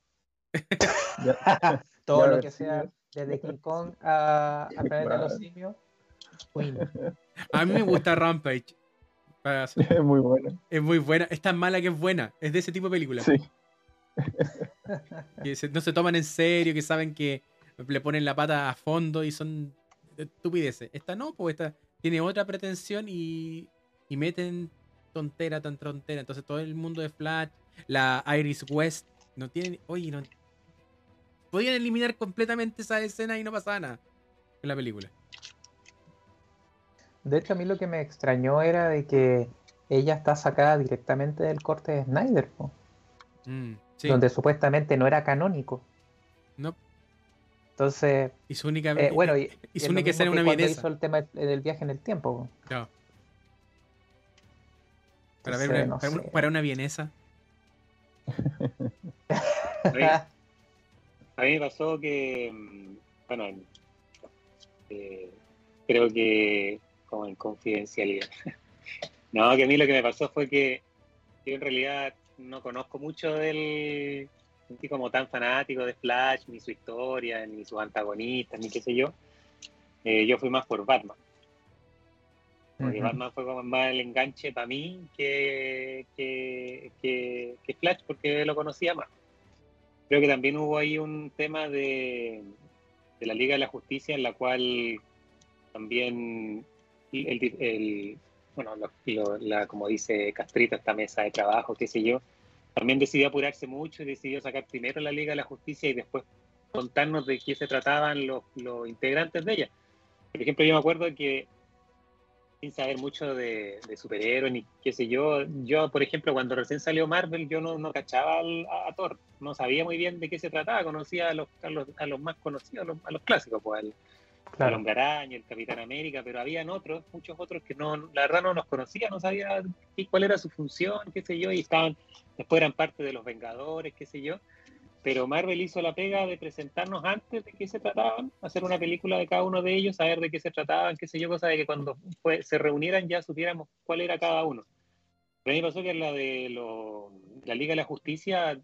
Ya- todo Ya, lo a que sea desde King Kong a, a Planeta de los Simios. A mí me gusta Rampage. Es muy bueno. Es muy buena, es tan mala que es buena. Es de ese tipo de película. Sí. Que se- no se toman en serio, que saben que le ponen la pata a fondo y son estupideces. Esta no, pues esta tiene otra pretensión y, y meten tontera, tan tontera. Entonces todo el mundo de Flash, la Iris West, no tienen. Oye, no. Podían eliminar completamente esa escena y no pasaba nada en la película. De hecho, a mí lo que me extrañó era de que ella está sacada directamente del corte de Snyder, Mm, sí, donde supuestamente no era canónico. no. Entonces, Y su única, eh, bueno, y, y y su única escena una hizo el tema del viaje en el tiempo. po. Claro. Para, ver Entonces, no para, una- sé. para una vienesa. A mí, a mí me pasó que, mm, bueno, en- eh, creo que como en confidencialidad. No, que a mí lo que me pasó fue que yo en realidad no conozco mucho del sentí como tan fanático de Flash, ni su historia, ni sus antagonistas, ni qué sé yo. Eh, yo fui más por Batman. Porque. Batman fue como más el enganche para mí que, que, que, que Flash, porque lo conocía más. Creo que también hubo ahí un tema de, de la Liga de la Justicia en la cual también el, el- bueno, lo- lo- la, como dice Castrito, esta mesa de trabajo, qué sé yo, también decidió apurarse mucho y decidió sacar primero la Liga de la Justicia y después contarnos de qué se trataban los, los integrantes de ella. Por ejemplo, yo me acuerdo que sin saber mucho de, de superhéroes ni qué sé yo, yo, por ejemplo, cuando recién salió Marvel, yo no, no cachaba al- a, Thor, no sabía muy bien de qué se trataba, conocía a los, a los, a los más conocidos, a los, a los clásicos, pues al, el Hombre Araña, el Capitán América, pero habían otros, muchos otros que no, la verdad no nos conocía, no sabía cuál era su función, qué sé yo, y estaban, después eran parte de los Vengadores, qué sé yo. Pero Marvel hizo la pega de presentarnos antes de qué se trataban, hacer una película de cada uno de ellos, saber de qué se trataban, qué sé yo, cosa de que cuando se reunieran ya supiéramos cuál era cada uno. Pero a mí pasó que la de la Liga de la Justicia,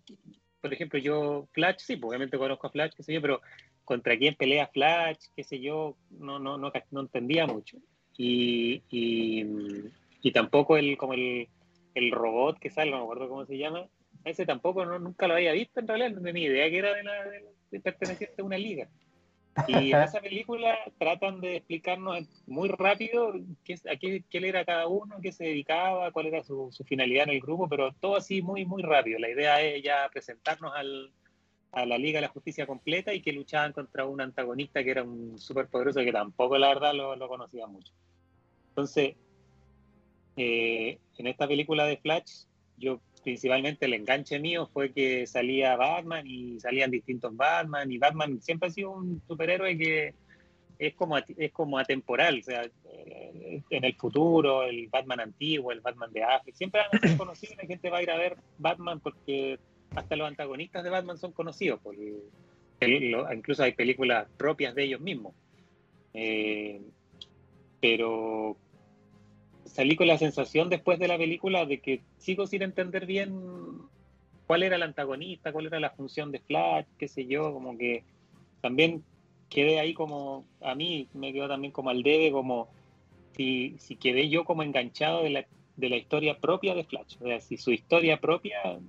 por ejemplo, yo, Flash, sí, pues, obviamente conozco a Flash, qué sé yo, pero contra quién pelea Flash, qué sé yo, no, no, no, no entendía mucho. Y, y, tampoco el, como el, el, robot que sale, no me acuerdo cómo se llama, ese tampoco no, nunca lo había visto en realidad, no tenía idea que era de, la, de, pertenecer a una liga. Y en esa película tratan de explicarnos muy rápido qué, a qué, qué era cada uno, qué se dedicaba, cuál era su, su, finalidad en el grupo, pero todo así muy, muy rápido. La idea es ya presentarnos al, a la Liga de la Justicia completa y que luchaban contra un antagonista que era un súper poderoso que tampoco la verdad lo, conocía mucho. Entonces, eh, en esta película de Flash, yo principalmente el enganche mío fue que salía Batman y salían distintos Batman y Batman siempre ha sido un superhéroe que es como, es como atemporal, o sea, eh, en el futuro, el Batman antiguo, el Batman de África, siempre han sido conocidos la gente va a ir a ver Batman porque hasta los antagonistas de Batman son conocidos, porque incluso hay películas propias de ellos mismos. Eh, pero salí con la sensación después de la película de que sigo sin entender bien cuál era el antagonista, cuál era la función de Flash, qué sé yo, como que también quedé ahí como, a mí me quedó también como al debe, como si, si quedé yo como enganchado de la, de la historia propia de Flash, o sea, si su historia propia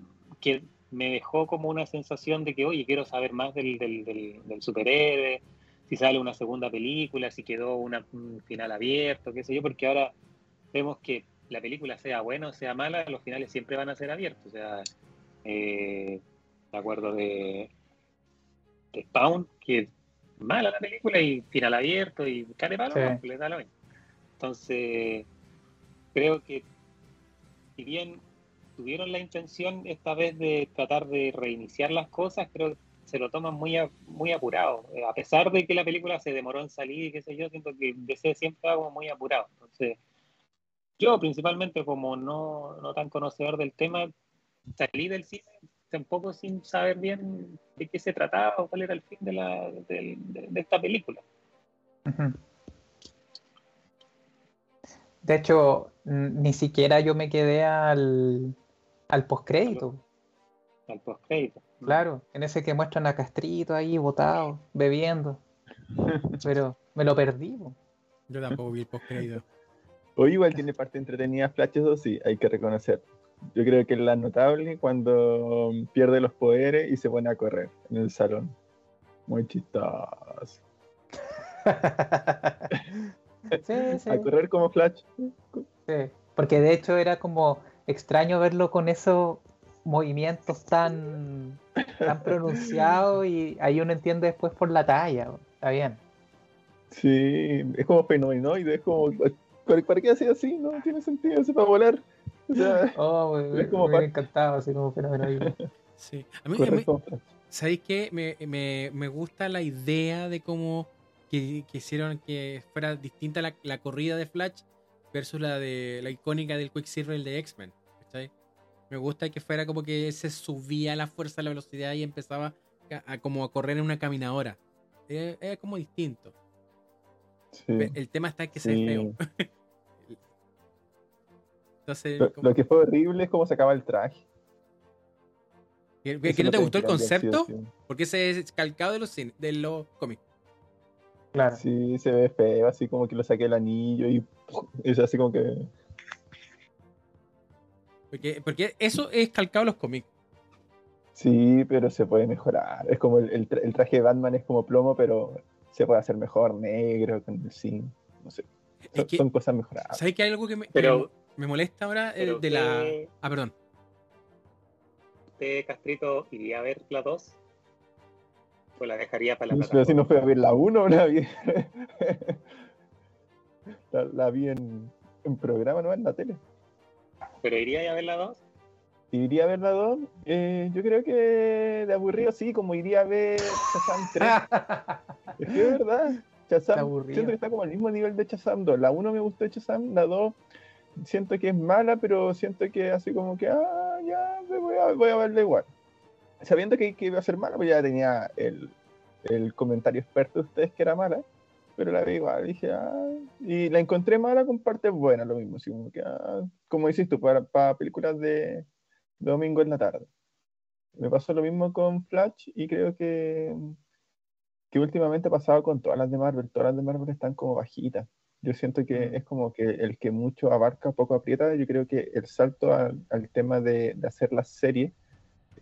que me dejó como una sensación de que, oye, quiero saber más del, del, del, superhéroe, si sale una segunda película, si quedó una, un final abierto, qué sé yo, porque ahora vemos que la película sea buena o sea mala, los finales siempre van a ser abiertos. O sea, eh, de acuerdo de, de Spawn, que es mala la película y final abierto y care palo, le da lo mismo. Entonces, creo que si bien tuvieron la intención esta vez de tratar de reiniciar las cosas, creo que se lo toman muy, muy apurado. Eh, a pesar de que la película se demoró en salir y qué sé yo, siento que DC siempre va muy apurado. Entonces, yo principalmente como no, no tan conocedor del tema, salí del cine tampoco sin saber bien de qué se trataba o cuál era el fin de, la, de, esta película. De hecho, ni siquiera yo me quedé al, al postcrédito. Al postcrédito. Claro, en ese que muestran a Castrito ahí botado, bebiendo. Pero me lo perdí. Yo tampoco vi el postcrédito. O igual tiene parte entretenida Flashes o sí, hay que reconocer. Yo creo que es la notable cuando pierde los poderes y se pone a correr en el salón. Muy chistoso. A correr como Flash. Sí, porque de hecho era como extraño verlo con esos movimientos tan, tan pronunciados y ahí uno entiende después por la talla. Está bien. Sí, es como fenomenoide, es como. ¿Para qué hacía así? No tiene sentido, es para volar. oh, es como me, encantado, así como fenomenoide. Sí, a mí, ¿sabéis qué? Me, me, me, gusta la idea de cómo que, hicieron que fuera distinta la, la corrida de Flash versus la de la icónica del Quicksilver de X-Men. Me gusta que fuera como que se subía la fuerza, la velocidad y empezaba a, como a correr en una caminadora. Es como distinto. El tema está que se ve feo. Entonces, lo, que fue horrible es cómo se acaba el traje. ¿Que, no te gustó el concepto? Porque ese es calcado de los, de los cómics. Claro. Sí, se ve feo, así como que lo saqué el anillo y es así como que. Porque, porque eso es calcado los cómics. Sí, pero se puede mejorar. Es como el, el, traje de Batman es como plomo, pero se puede hacer mejor, negro, con el sí. No sé. Son, cosas mejoradas. ¿Sabes que hay algo que me, pero, me molesta ahora eh, de la. Ah, perdón. ¿Usted, Castrito, iría a ver la 2? Pues la dejaría para la Pero si no fue a ver la 1, la vi. la, vi en, en, programa, no en la tele. ¿Pero iría a ver la 2? ¿Iría a ver la 2? Eh, yo creo que de aburrido sí, como iría a ver Shazam 3. es que es verdad. Shazam, siento que está como al mismo nivel de Shazam 2. La 1 me gustó de Shazam, la 2 siento que es mala, pero siento que así como que, ah, ya, voy a, voy a verla igual. Sabiendo que, que, iba a ser mala, pues ya tenía el, el comentario experto de ustedes que era mala, pero la vi igual, dije, ah, y la encontré mala con partes buenas, lo mismo, así como que, ah, como dices tú, para, para películas de, domingo en la tarde. Me pasó lo mismo con Flash y creo que, que últimamente ha pasado con todas las de Marvel, todas las de Marvel están como bajitas. Yo siento que mm. es como que el que mucho abarca, poco aprieta. Yo creo que el salto al, tema de, de, hacer la serie,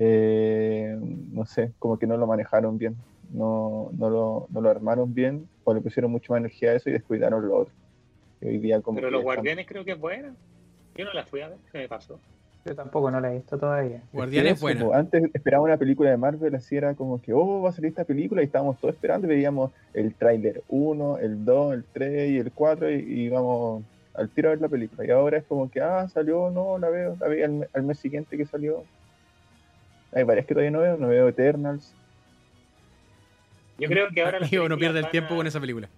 eh, no sé, como que no lo manejaron bien no, no, lo, no lo armaron bien o le pusieron mucho más energía a eso y descuidaron lo otro. hoy día como Pero los Guardianes creo que es buena. Yo no la fui a ver, ¿qué me pasó? Yo tampoco no la he visto todavía. Guardianes es buena. Antes esperaba una película de Marvel, así era como que, oh, va a salir esta película y estábamos todos esperando y veíamos el tráiler 1, el 2, el 3 y el 4 y, íbamos al tiro a ver la película. Y ahora es como que, ah, salió, no, la veo, la al, al mes siguiente que salió. Hay varias que todavía no veo, no veo Eternals, yo creo que ahora. no pierde el tiempo con esa película.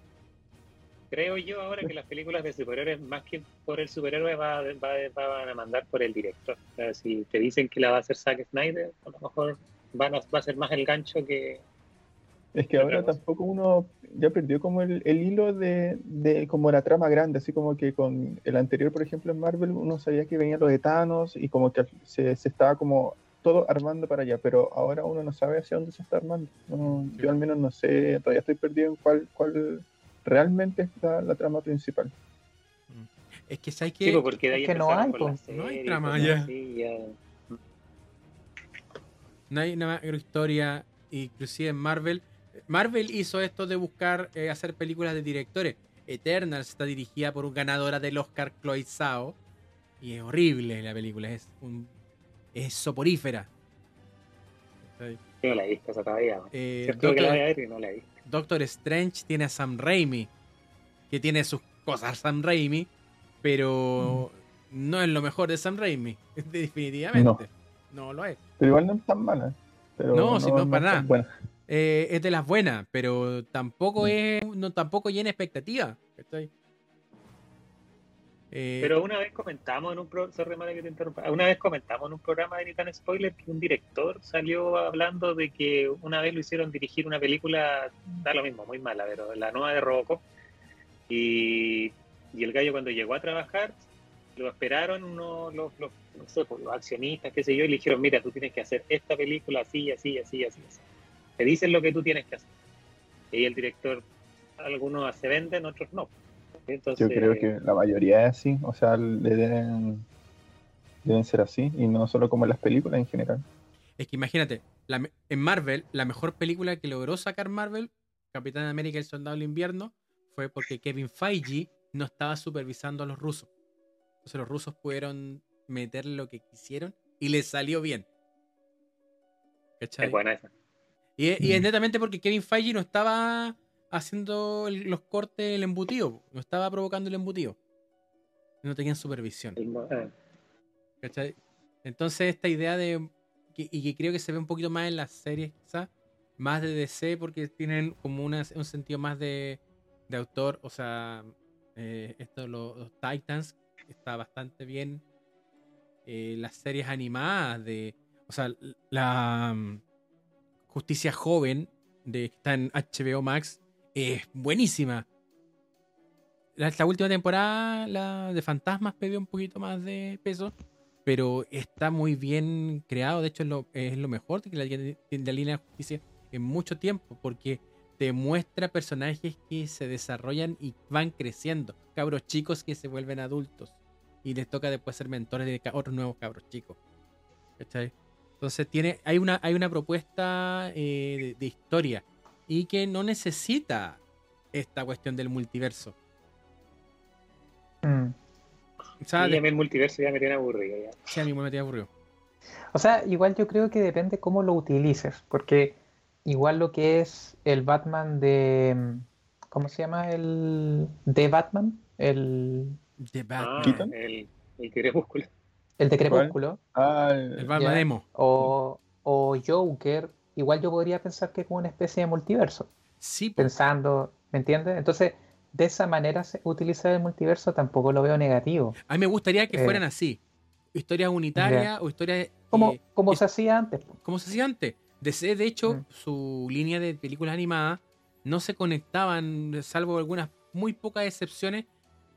Creo yo ahora que las películas de superhéroes, más que por el superhéroe, va, van a mandar por el director. O sea, si te dicen que la va a hacer Zack Snyder, a lo mejor van a, va a ser más el gancho que. Es que ahora tampoco uno ya perdió como el, hilo de, de, como la trama grande, así como que con el anterior, por ejemplo, en Marvel, uno sabía que venía lo de Thanos y como que se, se estaba como todo armando para allá, pero ahora uno no sabe hacia dónde se está armando. yo al menos no sé, todavía estoy perdido en cuál, cuál realmente está la trama principal. Es que hay que, pues, porque que no hay, pues. no hay trama ya. No hay una historia, inclusive en Marvel. Marvel hizo esto de buscar eh, hacer películas de directores. Eternal está dirigida por un ganadora del Oscar, Chloe Zhao. Y es horrible la película, es un es soporífera. Yo no la he visto esa todavía. Eh, Doctor, que la voy a ver y no la he visto. Doctor Strange tiene a Sam Raimi, que tiene sus cosas Sam Raimi, pero mm. no es lo mejor de Sam Raimi, definitivamente. No. lo es. Pero igual no es tan mala. no, no, si no, para nada. Eh, es de las buenas, pero tampoco mm. es, no, tampoco llena expectativa. Estoy. Eh, Pero una vez comentamos en un una vez comentamos en un programa de Nitan Spoiler que un director salió hablando de que una vez lo hicieron dirigir una película, da lo mismo, muy mala, pero la nueva de Robocop. Y, el gallo cuando llegó a trabajar, lo esperaron los, los, no sé, pues, los accionistas, qué sé yo, y le dijeron, mira, tú tienes que hacer esta película así, así, así, así, así. Te dicen lo que tú tienes que hacer. Y el director, algunos se venden, otros no. Yo creo que la mayoría es así, o sea, le deben, deben ser así, y no solo como en las películas en general. Es que imagínate, en Marvel, la mejor película que logró sacar Marvel, Capitán América y el Soldado del Invierno, fue porque Kevin Feige no estaba supervisando a los rusos. Entonces los rusos pudieron meter lo que quisieron y les salió bien. ¿Cachai? Es buena esa. Y, y es mm. netamente porque Kevin Feige no estaba haciendo los cortes el embutido, no estaba provocando el embutido. No tenían supervisión. Eh. Entonces esta idea de, y que creo que se ve un poquito más en las series quizás, más de DC porque tienen como un sentido más de, autor, o sea, eh, esto los, Titans está bastante bien. Eh, las series animadas de, o sea, la mm, Justicia Joven de que está en HBO Max es buenísima. La, última temporada, la de Fantasmas, perdió un poquito más de peso, pero está muy bien creado. De hecho, es lo, es lo mejor de la, la línea de justicia en mucho tiempo, porque te muestra personajes que se desarrollan y van creciendo. Cabros chicos que se vuelven adultos. Y les toca después ser mentores de otros nuevos cabros chicos. Entonces tiene, hay una, hay una propuesta eh, de, historia y que no necesita esta cuestión del multiverso. Mm. O sea, el multiverso ya me tiene aburrido. Ya. Sí, a mí me tiene aburrido. O sea, igual yo creo que depende cómo lo utilices, porque igual lo que es el Batman de... ¿Cómo se llama? El... De Batman. El... De Batman. Ah, el, el Crepúsculo. El de Crepúsculo. Ah, el, Batman Emo. O, o Joker igual yo podría pensar que es como una especie de multiverso. Sí. Pensando ¿Me entiendes? Entonces, de esa manera utilizar el multiverso tampoco lo veo negativo. A mí me gustaría que fueran así. Historias unitarias o historias... Como, como se hacía antes. Como se hacía antes. DC, de hecho, mm. su línea de películas animadas no se conectaban, salvo algunas muy pocas excepciones,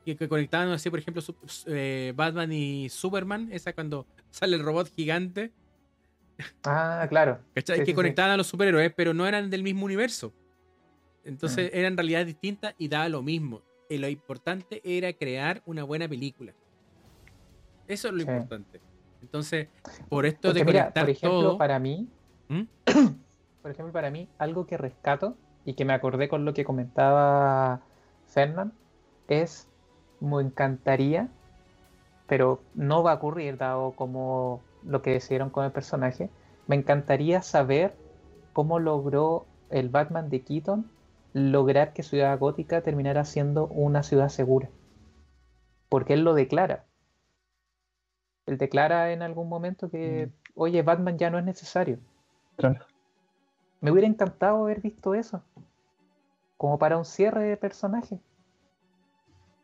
que, que conectaban, así, por ejemplo, eh, Batman y Superman, esa cuando sale el robot gigante. Ah, claro. que conectaban a los superhéroes, pero no eran del mismo universo. Entonces mm. eran realidades distintas y daba lo mismo. Y lo importante era crear una buena película. Eso es lo importante. Entonces, por esto de conectar por ejemplo, para mí, ¿Mm? por ejemplo, para mí, algo que rescato y que me acordé con lo que comentaba Fernand es me encantaría, pero no va a ocurrir dado como lo que decidieron con el personaje. Me encantaría saber cómo logró el Batman de Keaton lograr que Ciudad Gótica terminara siendo una ciudad segura. Porque él lo declara. Él declara en algún momento que, mm. oye, Batman ya no es necesario. Me hubiera encantado haber visto eso. Como para un cierre de personaje.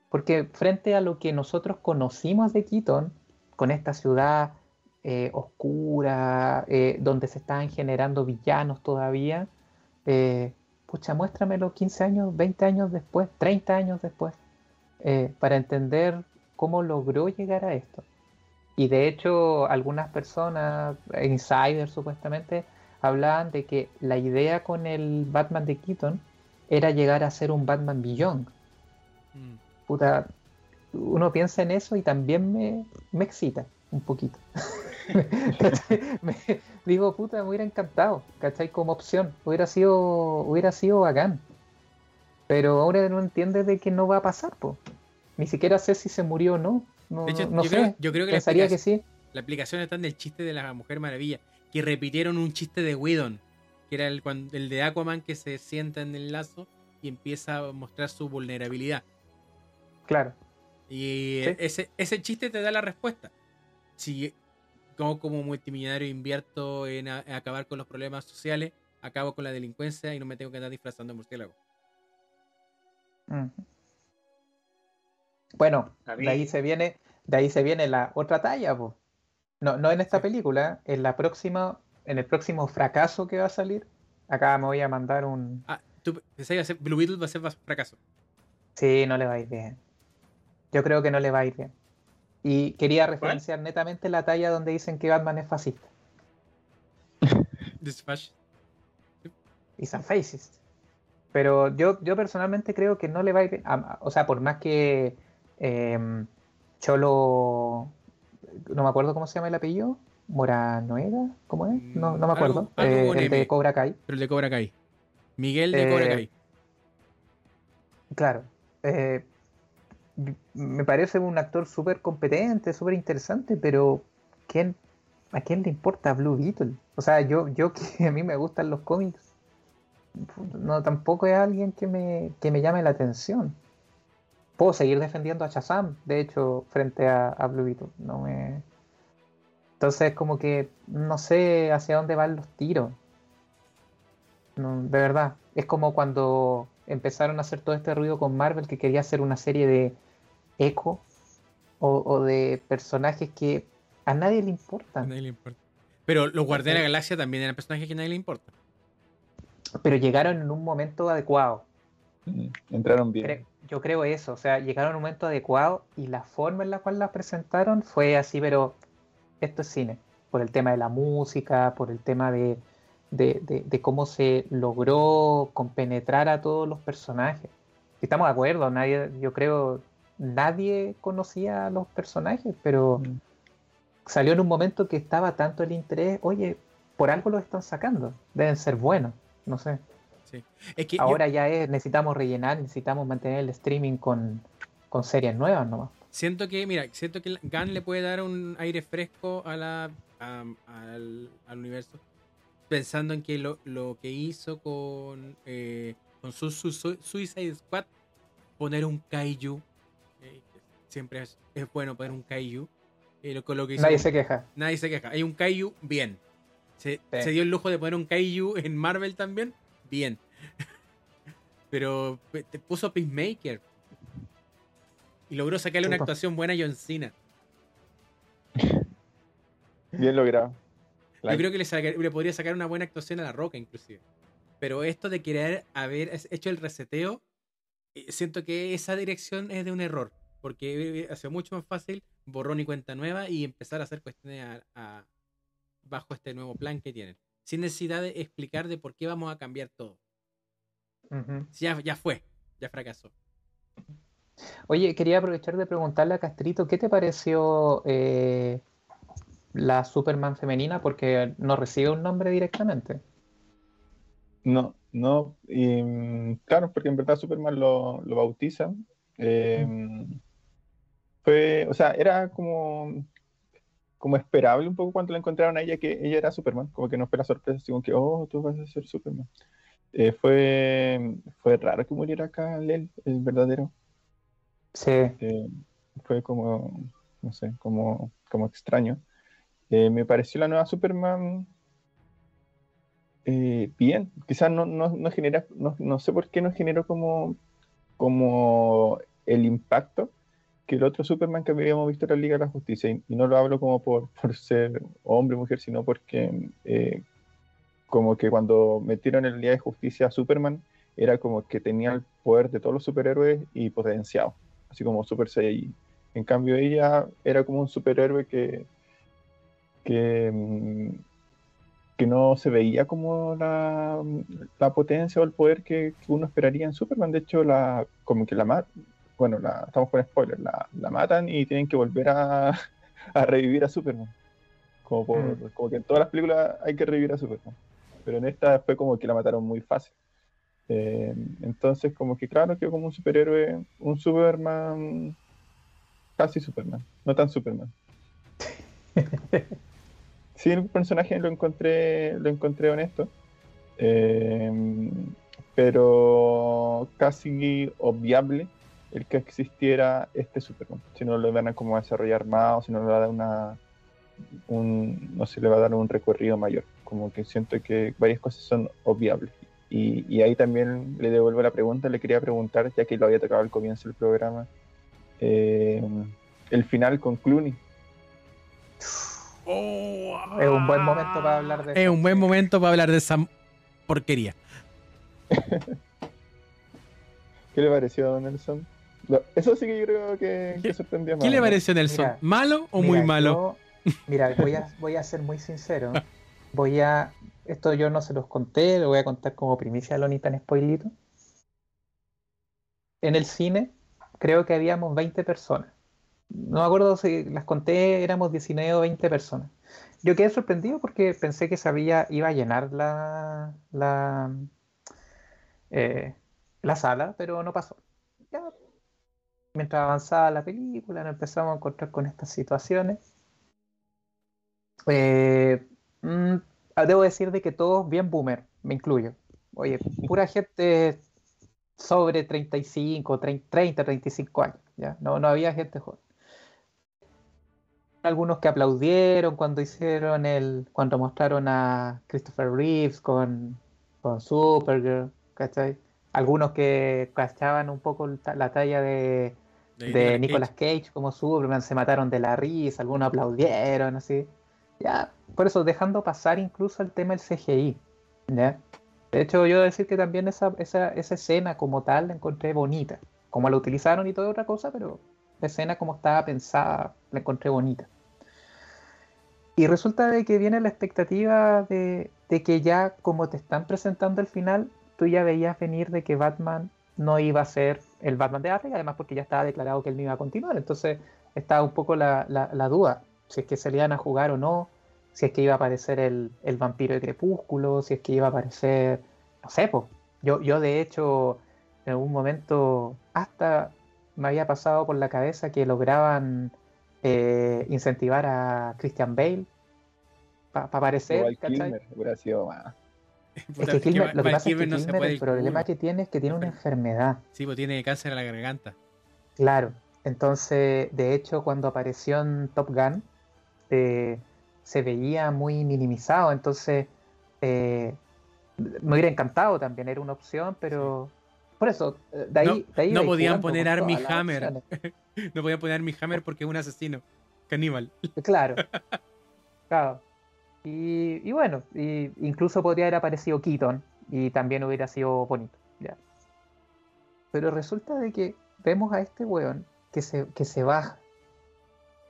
Porque frente a lo que nosotros conocimos de Keaton, con esta ciudad eh, oscura, eh, donde se estaban generando villanos todavía, eh, pucha, muéstramelo 15 años, 20 años después, 30 años después, para entender cómo logró llegar a esto. Y de hecho, algunas personas, insiders supuestamente, hablaban de que la idea con el Batman de Keaton era llegar a ser un Batman Beyond. Mm. Puta, uno piensa en eso y también me, me excita un poquito. me, digo, puta, me hubiera encantado, ¿cachai? Como opción, hubiera sido, hubiera sido bacán. Pero ahora no entiendes de que no va a pasar, po. Ni siquiera sé si se murió o no. No, yo, sé. Creo, yo creo que pensaría que sí. La aplicación está en el chiste de la Mujer Maravilla, que repitieron un chiste de Whedon, que era el, el de Aquaman que se sienta en el lazo y empieza a mostrar su vulnerabilidad. Claro. Y ese, ese chiste te da la respuesta. Si como, como multimillonario invierto en, acabar con los problemas sociales, acabo con la delincuencia y no me tengo que andar disfrazando de murciélago. Bueno, de ahí se viene, de ahí se viene la otra talla, No, no en esta película, en la próxima, en el próximo fracaso que va a salir. Acá me voy a mandar un. Ah, ¿tú pensás que Blue Beetle va a ser fracaso? Sí, no le va a ir bien. Yo creo que no le va a ir bien. Y quería referenciar netamente la talla donde dicen que Batman es fascista. Fascist. Is a fascist. Pero yo, yo personalmente creo que no le va a ir. o sea, por más que em, Cholo. No me acuerdo cómo se llama el apellido. Moranoeda, ¿cómo es? No, no me acuerdo. Eh, el de Cobra Kai. Pero el de Cobra Kai. Miguel de Cobra eh, Kai. Claro. Eh, me parece un actor súper competente, súper interesante, pero ¿quién, ¿a quién le importa Blue Beetle? O sea, yo, yo que a mí me gustan los cómics, no tampoco es alguien que me, que me llame la atención. Puedo seguir defendiendo a Shazam, de hecho, frente a, Blue Beetle. No me... Entonces, como que no sé hacia dónde van los tiros. de verdad. Es como cuando empezaron a hacer todo este ruido con Marvel que quería hacer una serie de eco o, de personajes que a nadie le importan. nadie le importa. Pero los Guardianes de la Galaxia también eran personajes que a nadie le importa. Pero llegaron en un momento adecuado. Mm, entraron bien. yo creo eso, o sea, llegaron en un momento adecuado y la forma en la cual las presentaron fue así, pero esto es cine, por el tema de la música, por el tema de, de cómo se logró compenetrar a todos los personajes. Estamos de acuerdo, nadie, yo creo, nadie conocía a los personajes, pero mm. salió en un momento que estaba tanto el interés, oye, por algo los están sacando, deben ser buenos, no sé. Ahora ya es, necesitamos rellenar, necesitamos mantener el streaming con, series nuevas nomás. Siento que, mira, siento que Gun le puede dar un aire fresco a la, al, universo, pensando en que lo, que hizo con, eh, con su, Suicide Squad, poner un kaiju siempre es, bueno poner un Kaiju. Eh, nadie se queja. Nadie se queja. Hay un Kaiju, bien. Se, dio el lujo de poner un Kaiju en Marvel también, bien. Pero te puso Peacemaker. Y logró sacarle una actuación buena a John Cena. Bien logrado. Yo creo que le, le, podría sacar una buena actuación a La Roca, inclusive. Pero esto de querer haber hecho el reseteo, eh, siento que esa dirección es de un error. Porque hace mucho más fácil borrón y cuenta nueva y empezar a hacer cuestiones bajo este nuevo plan que tienen. Sin necesidad de explicar de por qué vamos a cambiar todo. ya, ya fue, ya fracasó. Oye, quería aprovechar de preguntarle a Castrito, ¿qué te pareció eh, la Superman femenina? Porque no recibe un nombre directamente. No, no, y, mm, claro, porque en verdad Superman lo, lo bautizan. Fue, o sea, era como, como esperable un poco cuando la encontraron a ella que ella era Superman, como que no fue la sorpresa, como que, oh, tú vas a ser Superman. Eh, fue, fue raro que muriera acá Lel, el verdadero. Sí. Eh, fue como, no sé, como, como extraño. Eh, me pareció la nueva Superman bien. Quizás no, no, genera, no, sé por qué no generó como, como el impacto que el otro Superman que habíamos visto en la Liga de la Justicia. Y, no lo hablo como por, por ser hombre o mujer, sino porque como que cuando metieron en la Liga de Justicia a Superman, era como que tenía el poder de todos los superhéroes y potenciado así como Super Saiyajin. En cambio, ella era como un superhéroe que, que, mm, que no se veía como la, la potencia o el poder que, uno esperaría en Superman. De hecho, la, como que la bueno, la, estamos con spoilers, la, la, matan y tienen que volver a, a revivir a Superman. Como, por, mm. como que en todas las películas hay que revivir a Superman. Pero en esta fue como que la mataron muy fácil. Eh, entonces, como que claro, que como un superhéroe, un Superman, casi Superman, no tan Superman. sí, el personaje lo encontré, lo encontré honesto, eh, pero casi obviable el que existiera este Superman. Si no lo van a como desarrollar más, o si no le va a dar una, un, no se le va a dar un recorrido mayor. Como que siento que varias cosas son obviables y, ahí también le devuelvo la pregunta, le quería preguntar, ya que lo había tocado al comienzo del programa, eh, el final con Clooney. Oh, es un buen momento para hablar de Es un buen momento para hablar de esa porquería. ¿Qué le pareció a Don Eso sí que yo creo que, que sorprendió más. ¿Qué le pareció Nelson? ¿Malo o muy malo? mira, voy a, voy a ser muy sincero. Voy a esto yo no se los conté, lo voy a contar como primicia de Lonita en spoilito. En el cine creo que habíamos 20 personas. No me acuerdo si las conté, éramos 19 o 20 personas. Yo quedé sorprendido porque pensé que sabía, iba a llenar la, la, eh, la sala, pero no pasó. Mientras avanzaba la película, nos empezamos a encontrar con estas situaciones. Eh, mm, Ah, debo decir de que todos bien boomer, me incluyo. Oye, pura gente sobre 35, 30, 35 años, ¿ya? No, no había gente joven. Algunos que aplaudieron cuando hicieron el, cuando mostraron a Christopher Reeves con, con Supergirl, ¿cachai? Algunos que cachaban un poco la talla de, de, Nicolas Cage. Cage como Superman, se mataron de la risa, algunos aplaudieron, así. Ya, por eso, dejando pasar incluso el tema del CGI. De hecho, yo decir que también esa, esa, esa escena como tal la encontré bonita. Como la utilizaron y toda otra cosa, pero la escena como estaba pensada la encontré bonita. Y resulta de que viene la expectativa de, de, que ya como te están presentando el final, tú ya veías venir de que Batman no iba a ser el Batman de África, además porque ya estaba declarado que él no iba a continuar. Entonces estaba un poco la, la duda si es que se le iban a jugar o no, si es que iba a aparecer el, vampiro de Crepúsculo, si es que iba a aparecer, no sé, pues. Yo, yo de hecho, en algún momento, hasta me había pasado por la cabeza que lograban eh, incentivar a Christian Bale para aparecer. Es que Kilmer, lo que pasa es que Kilmer, el problema que tiene es que tiene una enfermedad. Sí, pues tiene cáncer en la garganta. Claro, entonces, de hecho, cuando apareció en Top Gun, eh, se veía muy minimizado, entonces eh, me hubiera encantado también, era una opción, pero, por eso, eh, de ahí. No, de ahí no podían poner las Hammer. No podía poner mi Hammer porque es un asesino. Caníbal. Claro. claro. Y, y bueno, y incluso podría haber aparecido Keaton y también hubiera sido bonito. ya. Pero resulta de que vemos a este weón que se, que se baja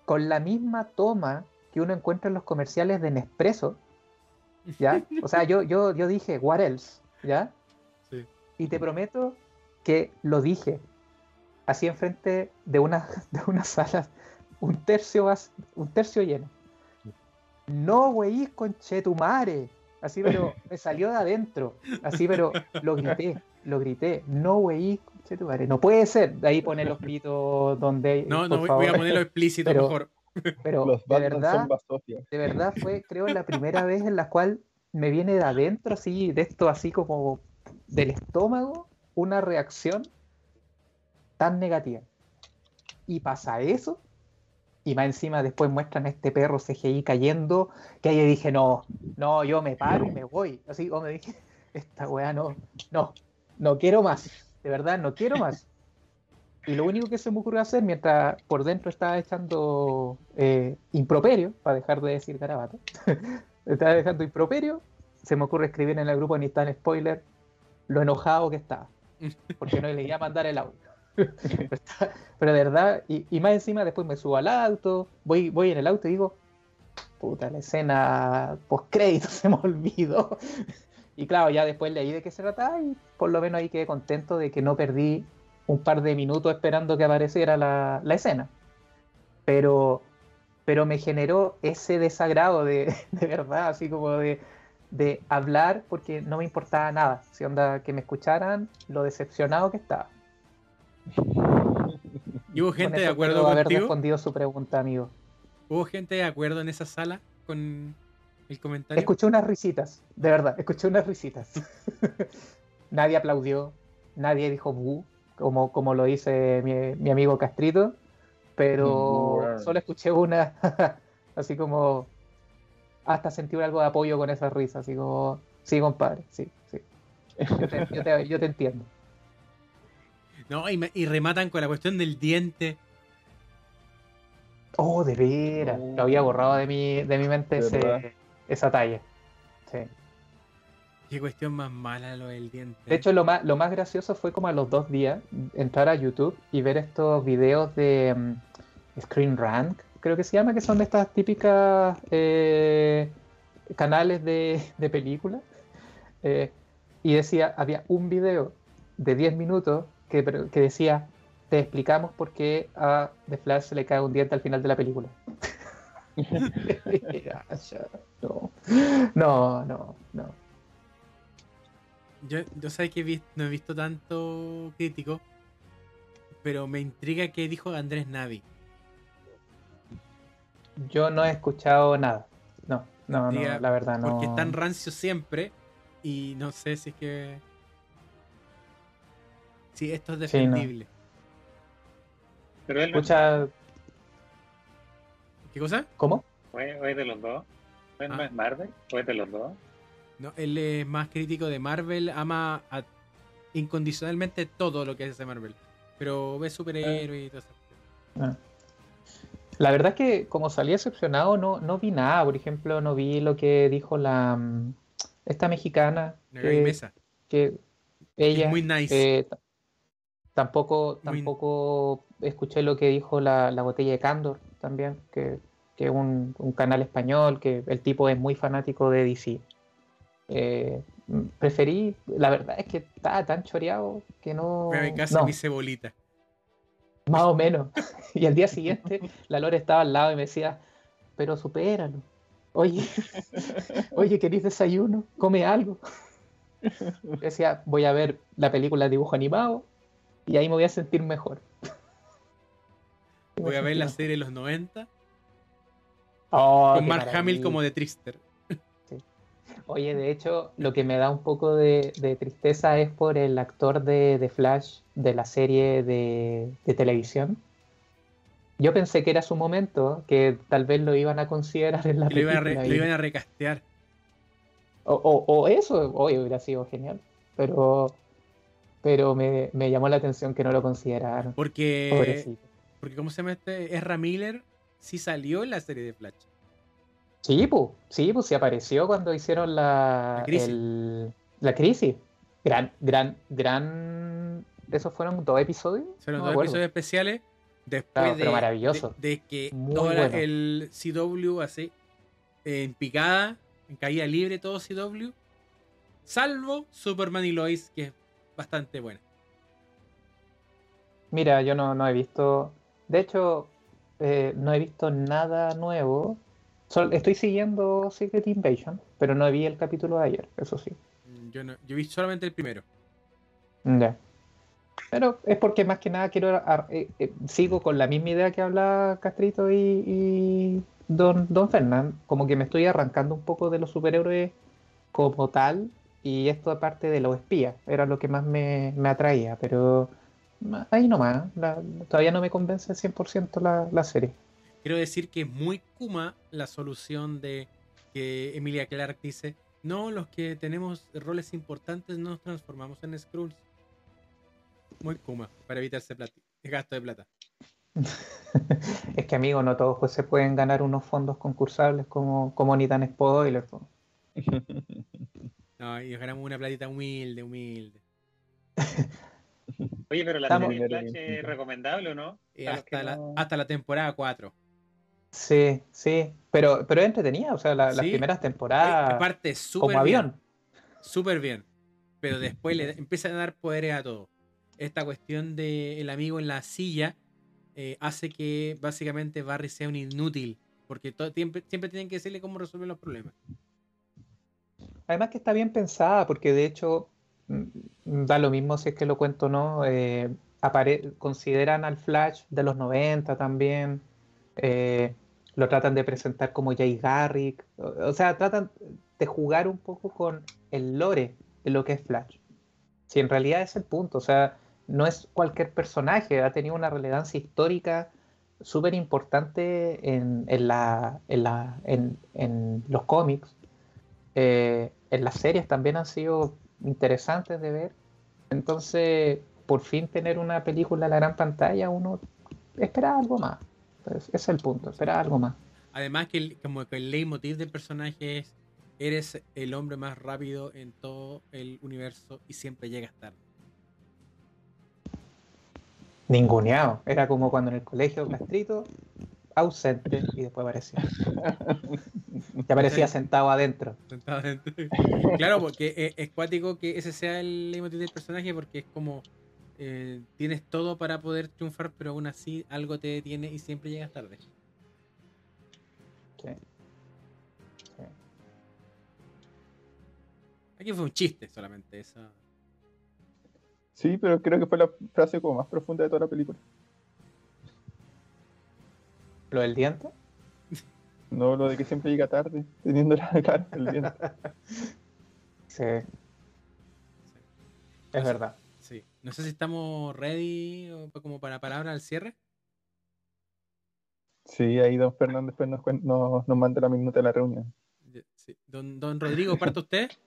con la misma toma que uno encuentra en los comerciales de Nespresso. ¿Ya? O sea, yo, yo, yo dije, what else? ¿Ya? Sí. Y te prometo que lo dije así enfrente de una, de una sala, un tercio, un tercio lleno. No, güey, conchetumare. Así, pero me salió de adentro. Así, pero lo grité, lo grité. No, güey, conchetumare. No puede ser. De ahí poner los pitos donde. No, por no, voy, favor. voy a ponerlo explícito Pero- mejor. Pero Los de verdad, de verdad fue, creo, la primera vez en la cual me viene de adentro, así, de esto, así como del estómago, una reacción tan negativa. Y pasa eso, y más encima después muestran a este perro CGI cayendo, que ahí dije, no, no, yo me paro y me voy. Así como me dije, esta weá no, no, no quiero más, de verdad, no quiero más. Y lo único que se me ocurrió hacer mientras por dentro estaba echando eh, improperio, para dejar de decir garabato, estaba dejando improperio, se me ocurre escribir en el grupo ni tan spoiler lo enojado que estaba, porque no le iba a mandar el audio. Pero de verdad, y, más encima después me subo al auto, voy, voy en el auto y digo, puta, la escena post crédito se me olvidó. Y claro, ya después leí de qué se trataba y por lo menos ahí quedé contento de que no perdí un par de minutos esperando que apareciera la, la escena. Pero, pero me generó ese desagrado de, de verdad, así como de, de hablar porque no me importaba nada. Si onda que me escucharan, lo decepcionado que estaba. ¿Y hubo gente de acuerdo puedo haber contigo? respondido su pregunta, amigo. ¿Hubo gente de acuerdo en esa sala con el comentario? Escuché unas risitas, de verdad, escuché unas risitas. nadie aplaudió, nadie dijo bu, como, como lo dice mi, mi amigo Castrito, pero solo escuché una, así como hasta sentí algo de apoyo con esa risa, así como, sí, compadre, sí, sí. Yo te, yo te- yo te entiendo. No, y, me- y rematan con la cuestión del diente. Oh, de veras, lo había borrado de mi, de mi mente De ese- esa talla. Sí. Qué cuestión más mala lo del diente. De hecho, lo más, lo más gracioso fue como a los dos días entrar a YouTube y ver estos videos de mm, Screen Rank, creo que se llama, que son de estas típicas eh, canales de, de películas. Eh, y decía, había un video de 10 minutos que, decía, te explicamos por qué a The Flash se le cae un diente al final de la película. No, no, no, no. Yo, yo sé que he no he visto tanto crítico, pero me intriga qué dijo Andrés Navi. Yo no he escuchado nada. No, no, no, Diga, la verdad no. Porque es tan rancio siempre y no sé si es que... Si esto es Sí, no. defendible. Pero él no Escucha, ¿Qué cosa? ¿cómo? ¿O es, de los dos? ¿O es, Ah. no es Marvel? ¿O es de los dos? No, él es más crítico de Marvel, ama a- incondicionalmente todo lo que hace Marvel. Pero ve superhéroes y todo eso. Ah. La verdad es que como salí decepcionado no, no vi nada. Por ejemplo, no vi lo que dijo la mm, esta mexicana Gaby que, Mesa. que ella es muy nice. eh, tampoco Muy- tampoco escuché lo que dijo la, la botella de Candor también, que que es un, un canal español, que el tipo es muy fanático de DC. Eh, preferí, la verdad es que estaba tan choreado que no. Mi casa no. y me hice bolita. Más o menos. Y al día siguiente la Lore estaba al lado y me decía, pero supéralo. Oye, oye, ¿querés desayuno? Come algo. Yo decía, voy a ver la película de dibujo animado y ahí me voy a sentir mejor. Voy a ver la serie de los 90 Oh, con Mark Hamill maravilla. como de Trister. Oye, de hecho, lo que me da un poco de, de tristeza es por el actor de, de Flash de la serie de, de televisión. Yo pensé que era su momento, que tal vez lo iban a considerar en la lo, película. lo iban a recastear. O, o- o eso, hoy hubiera sido genial. Pero, pero me, me llamó la atención que no lo consideraron. Porque, Pobrecito. porque ¿cómo se llama este? Ezra Miller sí salió en la serie de Flash. Sí, pues, sí, pues, sí apareció cuando hicieron la, La crisis. el- la crisis. Gran, gran, gran. ¿Esos fueron dos episodios? Fueron No dos acuerdo. episodios especiales después Claro, de, pero maravilloso. de, de que Muy todo bueno. el CW así en picada, en caída libre todo CW, salvo Superman y Lois, que es bastante buena. Mira, yo no, no he visto. De hecho, eh, no he visto nada nuevo. Sol- estoy siguiendo Secret Invasion, pero no vi el capítulo de ayer, eso sí. Mm, Yo, no, yo vi solamente el primero. Ya. Pero es porque más que nada quiero ar- eh, eh, sigo con la misma idea que habla Castrito y, y Don, Don Fernán, como que me estoy arrancando un poco de los superhéroes como tal, y esto aparte de los espías, era lo que más me, me atraía, pero ahí nomás, la- todavía no me convence 100% la, la serie. Quiero decir que es muy Kuma la solución de que Emilia Clark dice, no, los que tenemos roles importantes no nos transformamos en Skrulls. Muy Kuma, para evitarse plati- gasto de plata. Es que amigo, no todos pues, se pueden ganar unos fondos concursables como, como ni tan spoiler. No, y ganamos una platita humilde, humilde. Oye, pero la Estamos- serie Flash es recomendable o no? Eh, hasta, la, no- hasta la temporada 4. Sí, sí, pero, pero es entretenida, o sea, la- las primeras temporadas Aparte, súper como bien. avión. Súper bien. Pero después le empiezan a dar poderes a todo. Esta cuestión de el amigo en la silla eh, hace que básicamente Barry sea un inútil. Porque todo, siempre, siempre tienen que decirle cómo resolver los problemas. Además que está bien pensada, porque de hecho mm, da lo mismo si es que lo cuento o no. eh, consideran al Flash de los 90 también. eh, lo tratan de presentar como Jay Garrick. O, o sea, tratan de jugar un poco con el lore de lo que es Flash. Si en realidad es el punto, o sea, no es cualquier personaje, ha tenido una relevancia histórica súper importante en, en la, en, la- en- en los cómics. Eh, en las series también han sido interesantes de ver. Entonces, por fin tener una película en la gran pantalla, uno espera algo más. Ese es el punto, espera algo más. Además que el, como que el leitmotiv del personaje es eres el hombre más rápido en todo el universo y siempre llegas tarde. Ninguneado. Era como cuando en el colegio Castrito, ausente, y después aparecía. Ya aparecía sentado adentro. Sentado adentro. claro, porque es, es cuático que ese sea el leitmotiv del personaje porque es como eh, tienes todo para poder triunfar, pero aún así algo te detiene y siempre llegas tarde. Sí. Sí. Aquí fue un chiste solamente. Eso. Sí, pero creo que fue la frase como más profunda de toda la película. ¿Lo del diente? No lo de que siempre llega tarde, teniendo la cara el diente. Sí, es verdad. Sí. No sé si estamos ready o pa- como para palabra al cierre. Sí, ahí don Fernández después nos, nos, nos manda la minuta de la reunión. Sí. Don, don Rodrigo, ¿parte usted?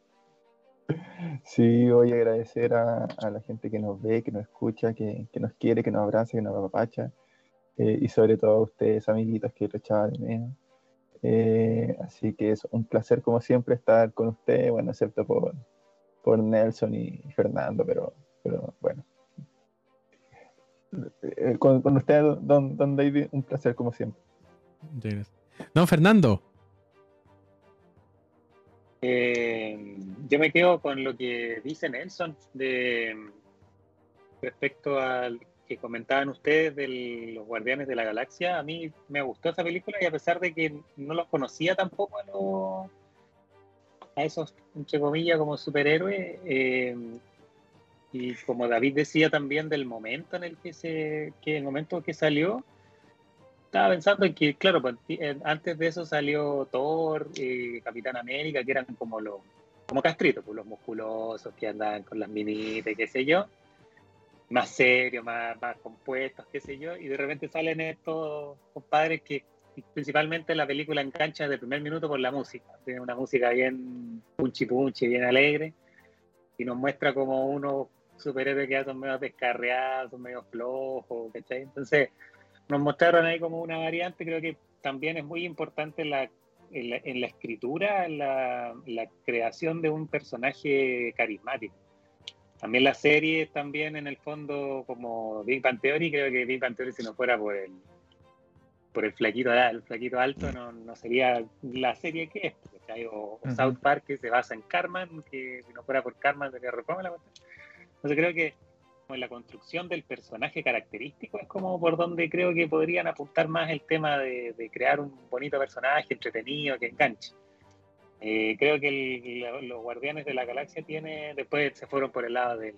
Sí, voy a agradecer a, a la gente que nos ve, que nos escucha, que, que nos quiere, que nos abraza, que nos apapacha. Eh, y sobre todo a ustedes, amiguitos, que lo echaba de menos. Eh, así que es un placer, como siempre, estar con ustedes, bueno, excepto por, por Nelson y Fernando, pero, pero bueno. Eh, con, con usted, don, don David, un placer, como siempre. Don Fernando. Eh, yo me quedo con lo que dice Nelson de respecto al que comentaban ustedes de los Guardianes de la Galaxia. A mí me gustó esa película y a pesar de que no los conocía tampoco a, los- a esos, entre comillas, como superhéroes, eh, y como David decía también del momento en el que se, que el momento que salió, estaba pensando en que, claro, pues, eh, antes de eso salió Thor, eh, Capitán América, que eran como los, como castritos, pues, los musculosos que andaban con las minitas, y qué sé yo, más serios, más, más compuestos, qué sé yo, y de repente salen estos compadres que principalmente la película engancha desde el primer minuto por la música, tiene una música bien punchi punchi, bien alegre, y nos muestra como unos superhéroes que ya son medio descarriados, son medio flojos, ¿cachai? Entonces, nos mostraron ahí como una variante, creo que también es muy importante la, en, la, escritura, la, la, creación de un personaje carismático. También la serie, también en el fondo, como Big Bang Theory, creo que Big Bang Theory si no fuera por el, por el flaquito, el flaquito alto, no, no sería la serie que es. O, South Park, que se basa en Carmen, que si no fuera por Carmen sería reforma la cuestión. Entonces creo que en la construcción del personaje característico es como por donde creo que podrían apuntar más el tema de, crear un bonito personaje entretenido que enganche. Eh, creo que los Guardianes de la Galaxia tiene, después se fueron por el lado del,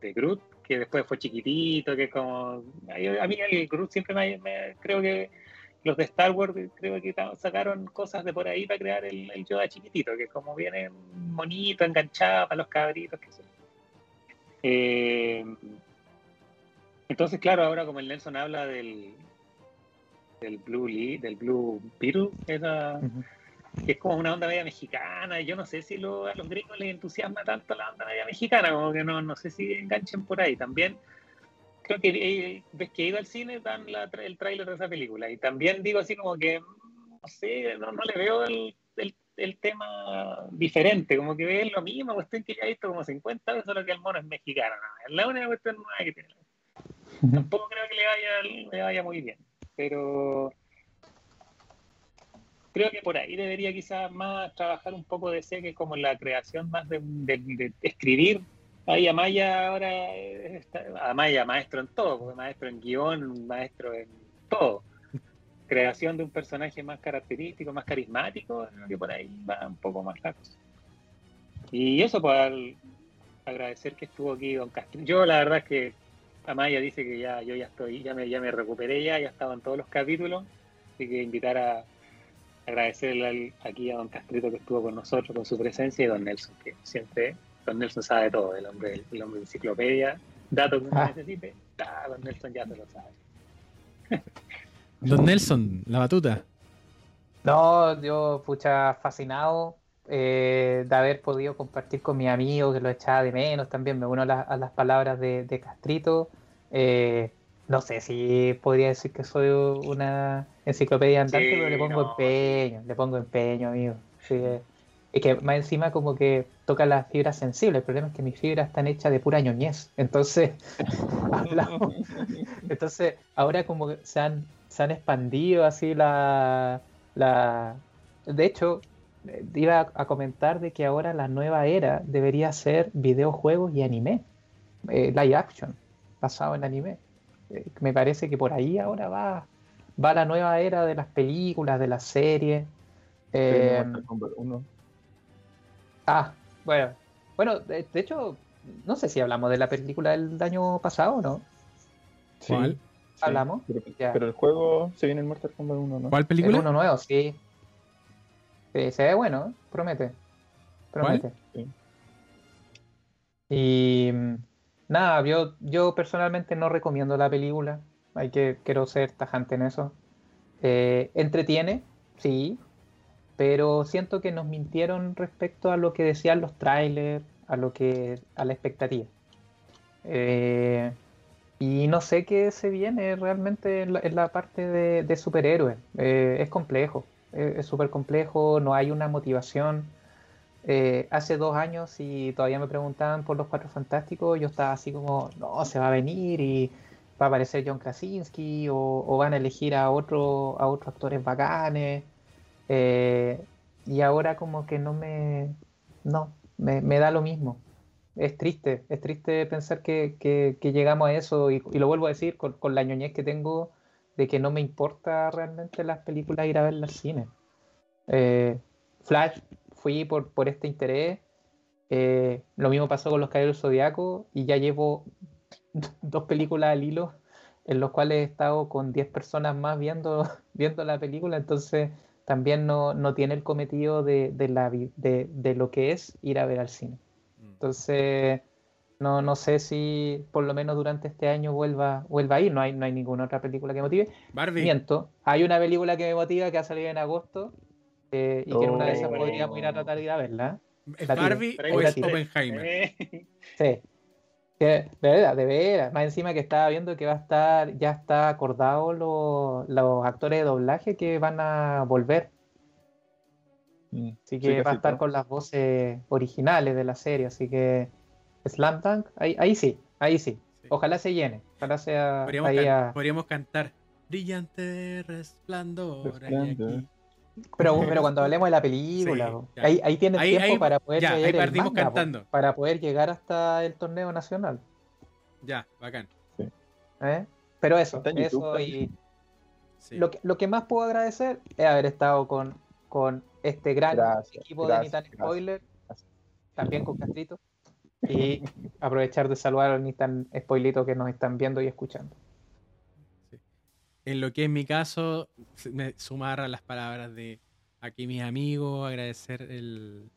de Groot, que después fue chiquitito, que como... A mí el Groot siempre me, creo que los de Star Wars creo que sacaron cosas de por ahí para crear el, Yoda chiquitito, que como viene bonito, enganchado para los cabritos, que son. Eh, entonces, claro, ahora como el Nelson habla del, del Blue Lee, del Blue Beetle, esa, que es como una onda media mexicana, yo no sé si lo, a los gringos les entusiasma tanto la onda media mexicana, como que no, no sé si enganchen por ahí. También creo que eh, ves que he ido al cine, dan el tráiler de esa película, y también digo así como que, no sé, no, no le veo el, el el tema diferente, como que ve lo mismo, cuestión que ya he visto como 50 veces, solo que el mono es mexicano, es la única cuestión nueva que tiene. Tampoco creo que le vaya, le vaya muy bien, pero creo que por ahí debería quizás más trabajar un poco de sé que como la creación más de, de, escribir. Ahí Amaya ahora, está, Amaya maestro en todo, maestro en guion, maestro en todo creación de un personaje más característico, más carismático, que por ahí va un poco más lejos. Y eso, pues, agradecer que estuvo aquí Don Castro. Yo, la verdad es que Amaya dice que ya yo ya estoy, ya me, ya me recuperé ya, ya estaba en todos los capítulos, así que invitar a agradecerle aquí a Don Castrito que estuvo con nosotros, con su presencia, y Don Nelson, que siempre, Don Nelson sabe todo, el hombre, el hombre de enciclopedia, datos que uno ah. necesite, Don Nelson ya se lo sabe. Don Nelson, la batuta. No, yo, pucha, fascinado eh, de haber podido compartir con mi amigo, que lo echaba de menos también. Me uno a, las palabras de, Castrito. Eh, no sé si podría decir que soy una enciclopedia andante, pero le pongo empeño, le pongo empeño, amigo. Sí, y que más encima como que toca las fibras sensibles. El problema es que mis fibras están hechas de pura ñoñez. Entonces, hablamos. Entonces, ahora como se han se han expandido así la, la... De hecho, iba a comentar de que ahora la nueva era debería ser videojuegos y anime, eh, live action, basado en anime. Eh, me parece que por ahí ahora va, va la nueva era de las películas, de las series. Eh, ah, bueno. Bueno, de, hecho, no sé si hablamos de la película del año pasado o no. Sí hablamos. Pero, el juego se viene en Mortal Kombat 1, ¿no? ¿Cuál película? uno nuevo, sí. Se ve bueno, ¿eh? promete. Promete. Y mm, nada, yo, yo personalmente no recomiendo la película. Hay que, quiero ser tajante en eso. Eh, entretiene, sí, pero siento que nos mintieron respecto a lo que decían los trailers, a lo que, a la expectativa. Eh, y no sé qué se viene realmente en la, parte de, de superhéroes. Eh, es complejo, es súper complejo, no hay una motivación. Eh, hace dos años, y todavía me preguntaban por los Cuatro Fantásticos, yo estaba así como, no, se va a venir y va a aparecer John Krasinski o, van a elegir a, otro, a otros actores bacanes. Eh, y ahora como que no me, no, me, da lo mismo es triste, es triste pensar que, llegamos a eso y, lo vuelvo a decir con, la ñoñez que tengo de que no me importa realmente las películas ir a verlas al cine. Eh, Flash fui por, por este interés, eh, lo mismo pasó con Los Caballeros Zodiaco y ya llevo dos películas al hilo en los cuales he estado con 10 personas más viendo, viendo la película, entonces también no, tiene el cometido de, la, de lo que es ir a ver al cine. Entonces, no, no sé si por lo menos durante este año vuelva, vuelva a ir. No hay, no hay ninguna otra película que motive. Barbie. Miento. Hay una película que me motiva que ha salido en agosto eh, y que en una de esas podríamos ir a tratar de ir a verla. ¿Es Barbie o es Oppenheimer? Sí, de verdad, de veras. Más encima que estaba viendo que va a estar, ya está acordado los actores de doblaje que van a volver. Mm, así que va a estar con las voces originales de la serie. Así que Slam Dunk, ahí, ahí sí, ahí sí. Ojalá se llene. Ojalá sea. Podríamos, podríamos cantar Brillante resplandor. Pero, pero cuando hablemos de la película, ahí, ahí tienes tiempo para poder llegar cantando. para poder llegar hasta el torneo nacional. Ya, bacán. ¿Eh? Pero eso, eso y lo, que, lo que más puedo agradecer es haber estado con, con este gran equipo de Nitan Spoiler, también con Castrito, y aprovechar de saludar a Nitan Spoilito que nos están viendo y escuchando en lo que es mi caso, me sumar a las palabras de aquí mis amigos, agradecer el,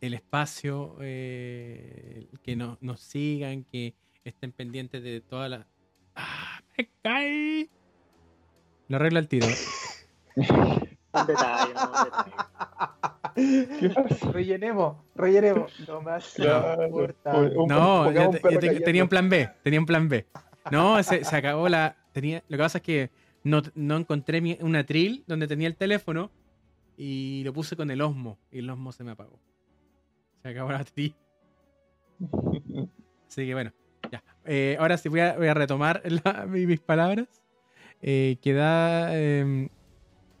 el espacio, eh, que nos sigan, que estén pendientes de todas las... ¡Ah! ¡Me caí! Lo arregla el tiro. un detalle, un rellenemos, rellenemos. No más. No, tenía un plan B, tenía un plan B. No, se, se acabó la lo que pasa es que no, encontré una tril donde tenía el teléfono y lo puse con el Osmo y el Osmo se me apagó. Se acabó la tril. Así que bueno, ya. Eh, ahora sí voy a, retomar mis palabras. Eh, queda em,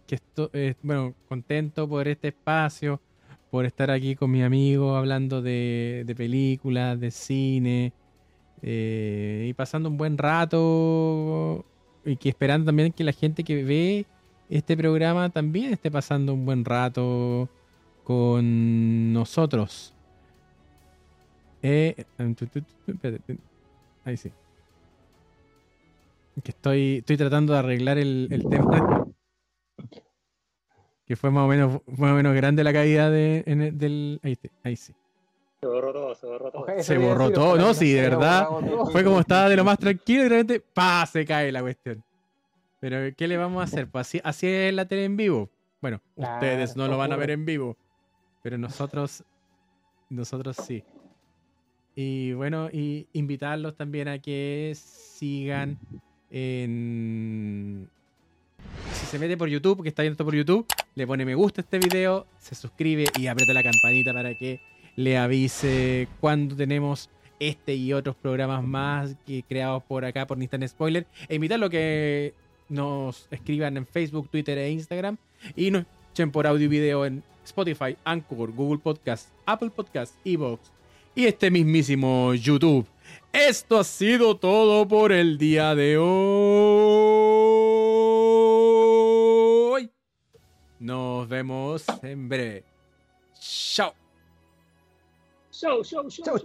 que estoy, eh, bueno, contento por este espacio, por estar aquí con mi amigo hablando de, de películas, de cine, eh, y pasando un buen rato y que esperando también que la gente que ve este programa también esté pasando un buen rato con nosotros. Eh, ahí sí. Que estoy, estoy tratando de arreglar el, tema. Que fue más o menos, más o menos grande la caída de, del. Ahí, ahí sí. Se borró todo, se borró todo. se borró todo, no, sí, de verdad. Fue como estaba de lo más tranquilo y de repente, ¡pa! se cae la cuestión. Pero, ¿qué le vamos a hacer? Pues así, así es la tele en vivo. Bueno, ustedes no lo van a ver en vivo, pero nosotros, nosotros sí. Y bueno, y invitarlos también a que sigan en... Si se mete por YouTube, que está viendo por YouTube, le pone me gusta a este video, se suscribe y aprieta la campanita para que le avise cuando tenemos este y otros programas más que creados por acá por Nistan Spoiler. E invitarlo a que nos escriban en Facebook, Twitter e Instagram y nos echen por audio y video en Spotify, Anchor, Google Podcast, Apple Podcast, Evox y este mismísimo YouTube. Esto ha sido todo por el día de hoy. Nos vemos en breve. Chao. so so so